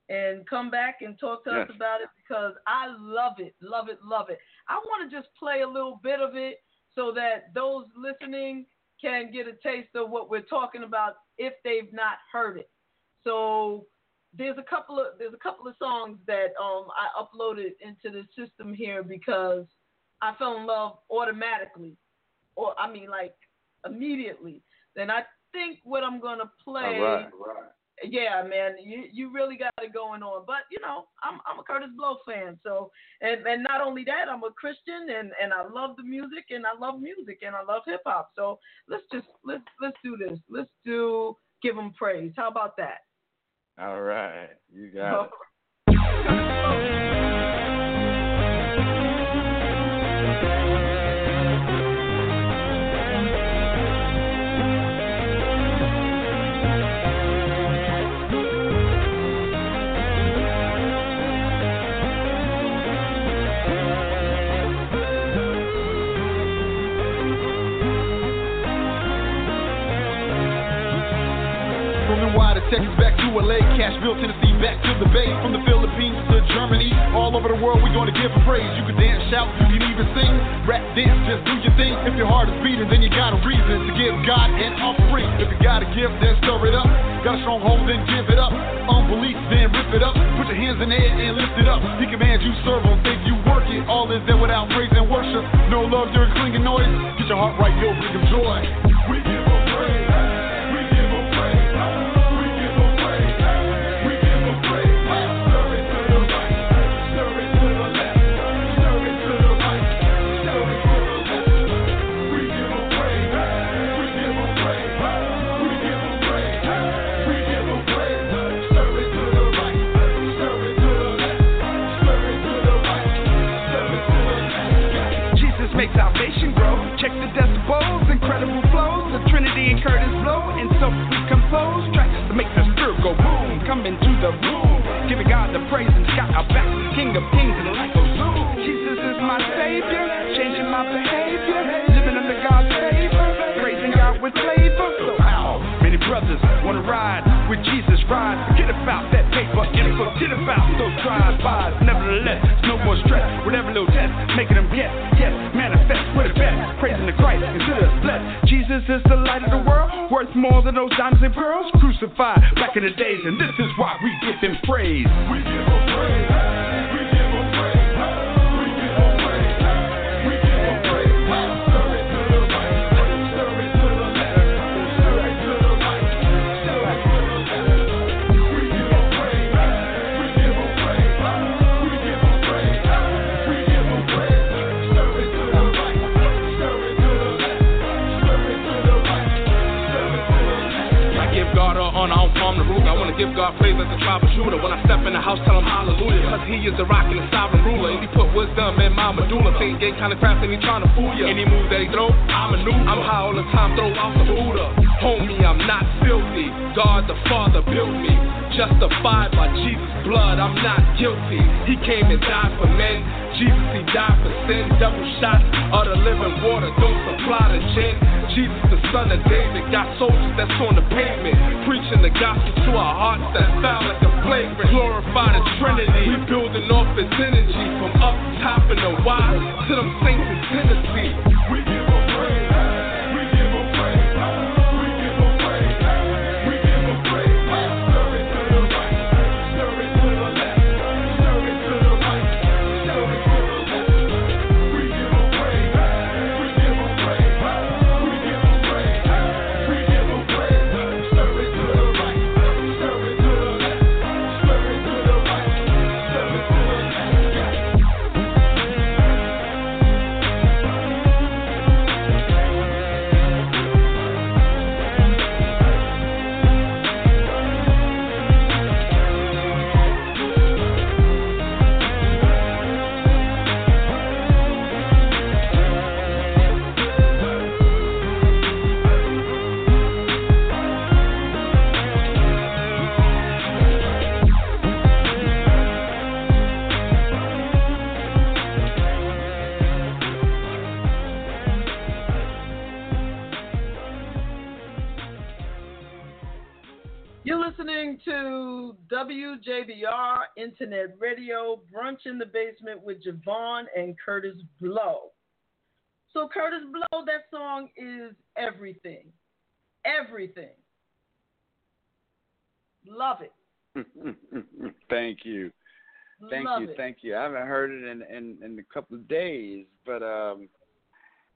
and come back and talk to us about it because I love it, love it, love it. I want to just play a little bit of it so that those listening can get a taste of what we're talking about if they've not heard it. So there's a couple of there's a couple of songs that um I uploaded into the system here because I fell in love automatically, or I mean like immediately. Then I think what I'm gonna play. Yeah, man, you you really got it going on. But you know, I'm I'm a Kurtis Blow fan, so and and not only that, I'm a Christian and and I love the music and I love music and I love hip hop. So let's just let's let's do this. Let's do give him praise. How about that? All right, you got it. (laughs) Texas, back to LA, Cashville, Tennessee, back to the Bay. From the Philippines to Germany, all over the world, we gonna give a praise. You can dance, shout, you can even sing, rap, dance, just do your thing. If your heart is beating, then you got a reason to give God an offering. If you got a gift, then stir it up. Got a stronghold, then give it up. Unbelief, then rip it up. Put your hands in the air and lift it up. He commands you serve him, think you work it. All is there without praise and worship. No love during clinging noise. Get your heart right, you'll bring him joy. Come into the room, giving God the praise and got our back. King of kings and light goes zoom. Jesus is my savior, changing my behavior, living under God's favor, praising God with flavor. So many brothers wanna ride with Jesus? Ride, forget about that and forget about those drive-bys. Nevertheless, no more stress with every little test, making them guess, yes, manifest with the best, praising the Christ, consider us blessed. Jesus is the light of the world, worth more than those diamonds and pearls, crucified back in the days, and this is why. We give him praise. We give him praise. Is the rock and the sovereign ruler. And he put wisdom in my medulla. Think game kinda fast and he tryna fool ya. Any move that he throw, I'm a new. I'm high all the time, throw off the Buddha. Homie, I'm not filthy. God the Father built me. Justified by Jesus' blood, I'm not guilty. He came and died for men. Jesus, he died for sin. Double shots of the living water, don't supply the gin. Top with JaVonne and Kurtis Blow. So, Kurtis Blow, that song is everything. Everything. Love it. (laughs) Thank you. Thank Love you, it. thank you. I haven't heard it in, in in a couple of days, but um,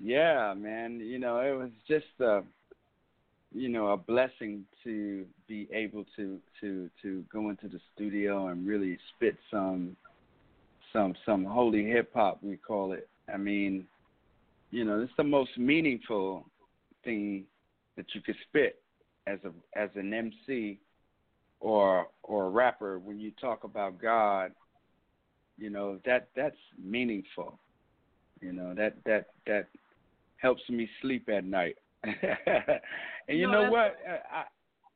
yeah, man. You know, it was just a, you know, a blessing to be able to to to go into the studio and really spit some some some holy hip hop we call it. I mean, you know, it's the most meaningful thing that you could spit as a as an MC or or a rapper when you talk about God, you know that that's meaningful. You know that that that helps me sleep at night. (laughs) and you No, know what? I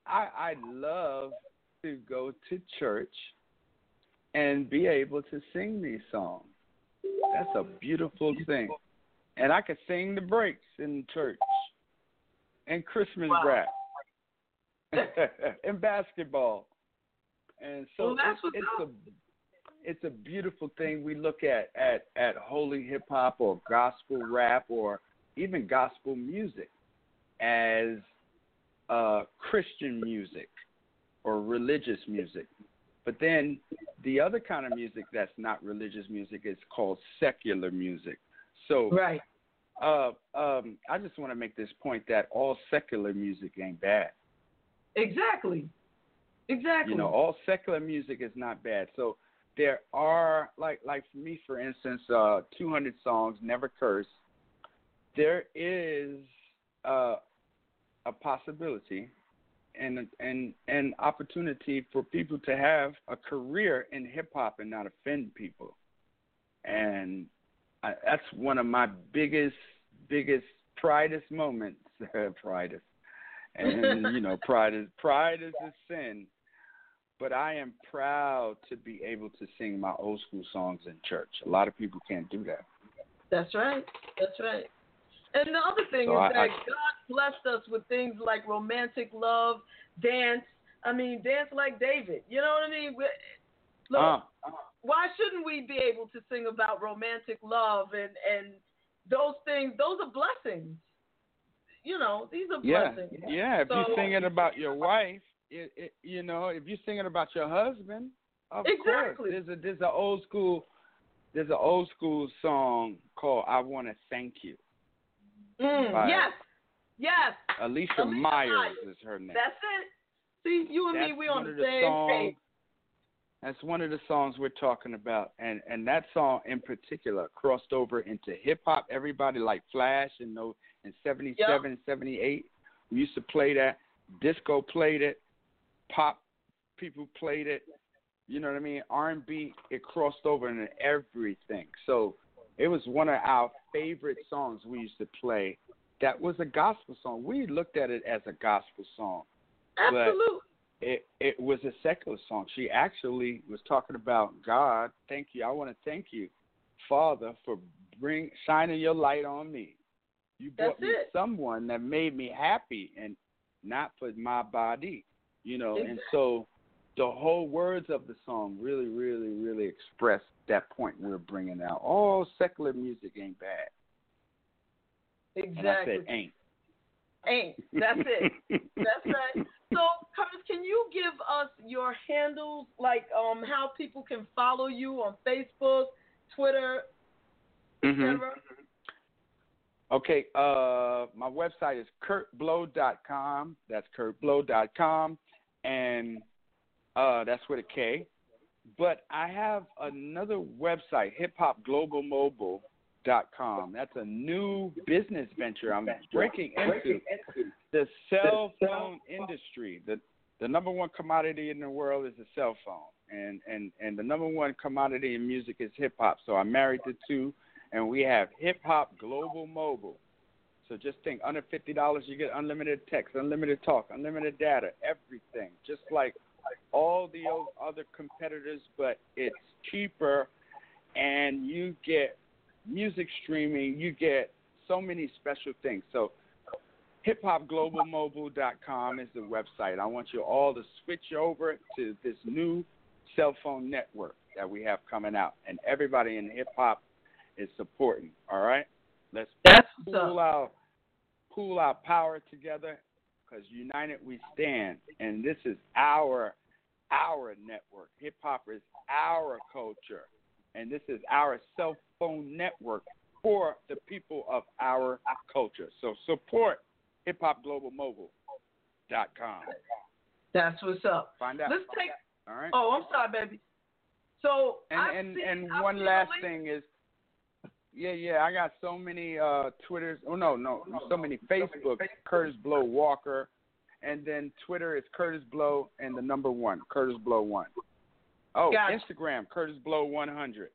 I I love to go to church and be able to sing these songs. That's a beautiful thing. And I could sing the breaks in church and Christmas Wow. rap (laughs) and basketball. And so Well, that's it's, it's a it's a beautiful thing. We look at at at holy hip hop or gospel rap or even gospel music as uh, Christian music or religious music. But then the other kind of music that's not religious music is called secular music. So Right. uh, um, I just want to make this point that all secular music ain't bad. Exactly. Exactly. You know, all secular music is not bad. So there are like like for me, for instance, uh, 200 songs, never curse. There is uh, a possibility and and an opportunity for people to have a career in hip hop and not offend people. And I, that's one of my biggest biggest pridest moments. (laughs) pridest, and you know, pride is pride is a sin. But I am proud to be able to sing my old school songs in church. A lot of people can't do that. That's right. That's right. And the other thing So is I- that I- God blessed us with things like romantic love, dance. I mean, dance like David. You know what I mean? Look, Uh, why shouldn't we be able to sing about romantic love and and those things? Those are blessings. You know, these are yeah, blessings. yeah. If So- you're singing about your wife, it, it, you know, if you're singing about your husband, of Exactly. course. There's a there's an old school there's an old school song called "I Want to Thank You." Mm, yes, yes. Alicia, Alicia Myers, Myers. is her name. That's it. See, you and me, we on the same songs- page. That's one of the songs we're talking about, and and that song in particular crossed over into hip hop. Everybody like Flash and no in '77, '78, we used to play that. Disco played it, pop people played it. You know what I mean? R&B it crossed over into everything. So it was one of our favorite songs we used to play. That was a gospel song. We looked at it as a gospel song. Absolutely. it it was a secular song. She actually was talking about God. Thank you. I want to thank you, Father, for bring shining your light on me. You brought That's me it. someone that made me happy and not for my body. You know, and so the whole words of the song really, really, really express that point we're bringing out. All secular music ain't bad. And I Exactly. said ain't. Ain't. That's it. (laughs) That's right. So, Kurtis, can you give us your handles, like um, how people can follow you on Facebook, Twitter, Mhm. etc.? Okay, uh, my website is kurtblow.com. That's kurtblow.com, and uh, that's with a K. But I have another website, hiphopglobalmobile.com. That's a new business venture I'm breaking into. The cell phone industry. The the number one commodity in the world is the cell phone, and and and the number one commodity in music is hip hop. So I married the two, and we have Hip Hop Global Mobile. So just think, under fifty dollars, you get unlimited text, unlimited talk, unlimited data, everything. Just like all the other competitors, but it's cheaper, and you get music streaming. You get so many special things. So hiphopglobalmobile.com is the website. I want you all to switch over to this new cell phone network that we have coming out, and everybody in hip hop is supporting. All right, let's pool our pool our power together, because united we stand, and this is our our network. Hip hop is our culture, and this is our cell phone network for the people of our culture. So support hiphopglobalmobile.com. That's what's up. Find out. Let's take. All right. Oh, I'm sorry, baby. So And I and see, and I one last thing is, yeah, yeah, I got so many uh Twitters. Oh no, no, so many Facebook. Kurtis Blow Walker, and then Twitter is Kurtis Blow and the number one, Kurtis Blow one. Oh, Gotcha. Instagram, Kurtis Blow one hundred.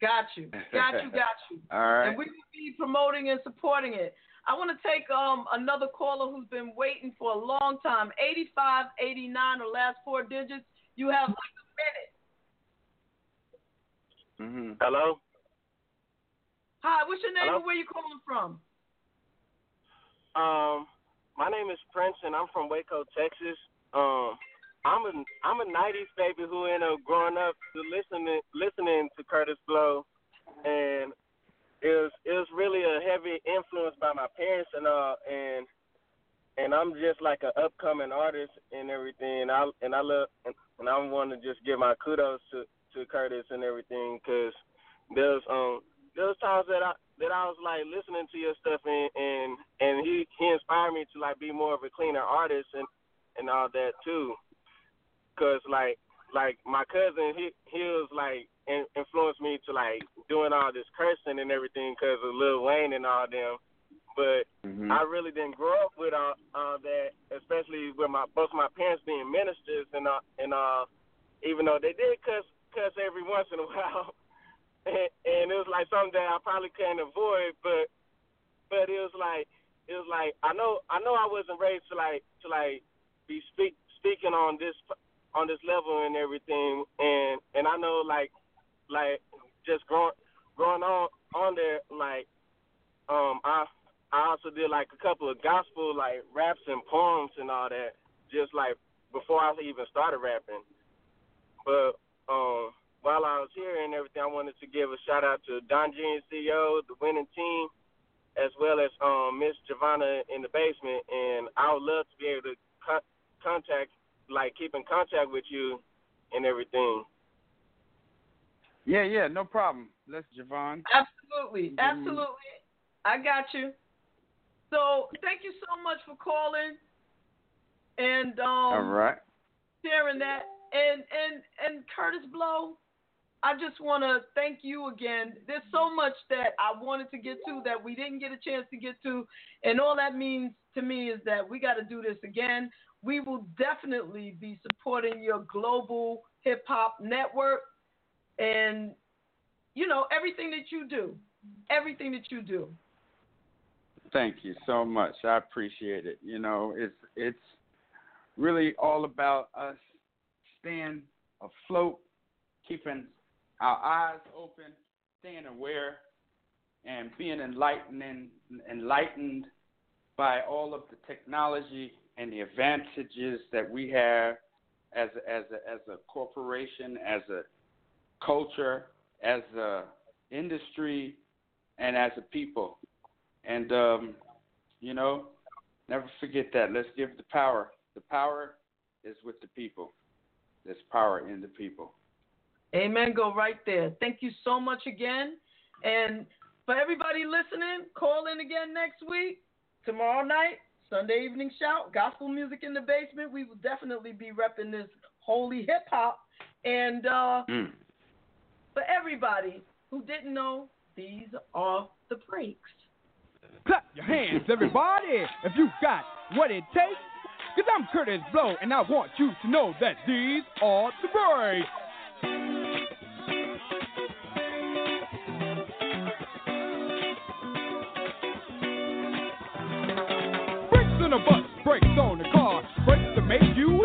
Got you. Got you. Got you. (laughs) All right. And we will be promoting and supporting it. I want to take um another caller who's been waiting for a long time. 85, 89, the last four digits. You have like a minute. Mm-hmm. Hello. What's your name Hello? and where you calling from? Um, my name is Prince, and I'm from Waco, Texas. Um, I'm a I'm a '90s baby who ended up growing up to listening listening to Kurtis Blow, and it was it was really a heavy influence by my parents and uh and and I'm just like an upcoming artist and everything. And I and I love and, and I want to just give my kudos to to Kurtis and everything because there's um there's times that I that I was like listening to your stuff and and and he he inspired me to like be more of a cleaner artist and and all that too. Cause like like my cousin he he was like in, influenced me to like doing all this cursing and everything because of Lil Wayne and all them. But Mhm. I really didn't grow up with all, all that, especially with my both my parents being ministers and uh and uh even though they did cuss cuss every once in a (laughs) while, and, and it was like something that I probably couldn't avoid, but but it was like it was like I know I know I wasn't raised to like to like be speak speaking on this on this level and everything, and and I know like like just growing growing on on there like um I I also did like a couple of gospel like raps and poems and all that just like before I even started rapping. But um while I was here and everything, I wanted to give a shout out to Don G and CEO, the winning team, as well as um Miss Giovanna in the basement. And I would love to be able to con- contact, like keep in contact with you and everything. Yeah, yeah, no problem. Let's JaVonne. Absolutely, absolutely. I got you. So thank you so much for calling and um All right. sharing that. And and and Kurtis Blow, I just want to thank you again. There's so much that I wanted to get to that we didn't get a chance to get to, and all that means to me is that we got to do this again. We will definitely be supporting your global hip hop network, and you know everything that you do, everything that you do. Thank you so much. I appreciate it. You know, it's it's really all about us staying afloat, keeping our eyes open, staying aware, and being enlightening, enlightened by all of the technology and the advantages that we have as a, as a, as a corporation, as a culture, as a industry, and as a people. And um, you know, never forget that. Let's give the power. The power is with the people. There's power in the people. Amen. Go right there. Thank you so much again. And for everybody listening, call in again next week, tomorrow night, Sunday evening shout, gospel music in the basement. We will definitely be repping this holy hip hop. And uh, Mm. for everybody who didn't know, these are the breaks. Clap your hands, everybody, if you got what it takes. Cause I'm Kurtis Blow, and I want you to know that these are the breaks. Brakes on the car, brakes to make you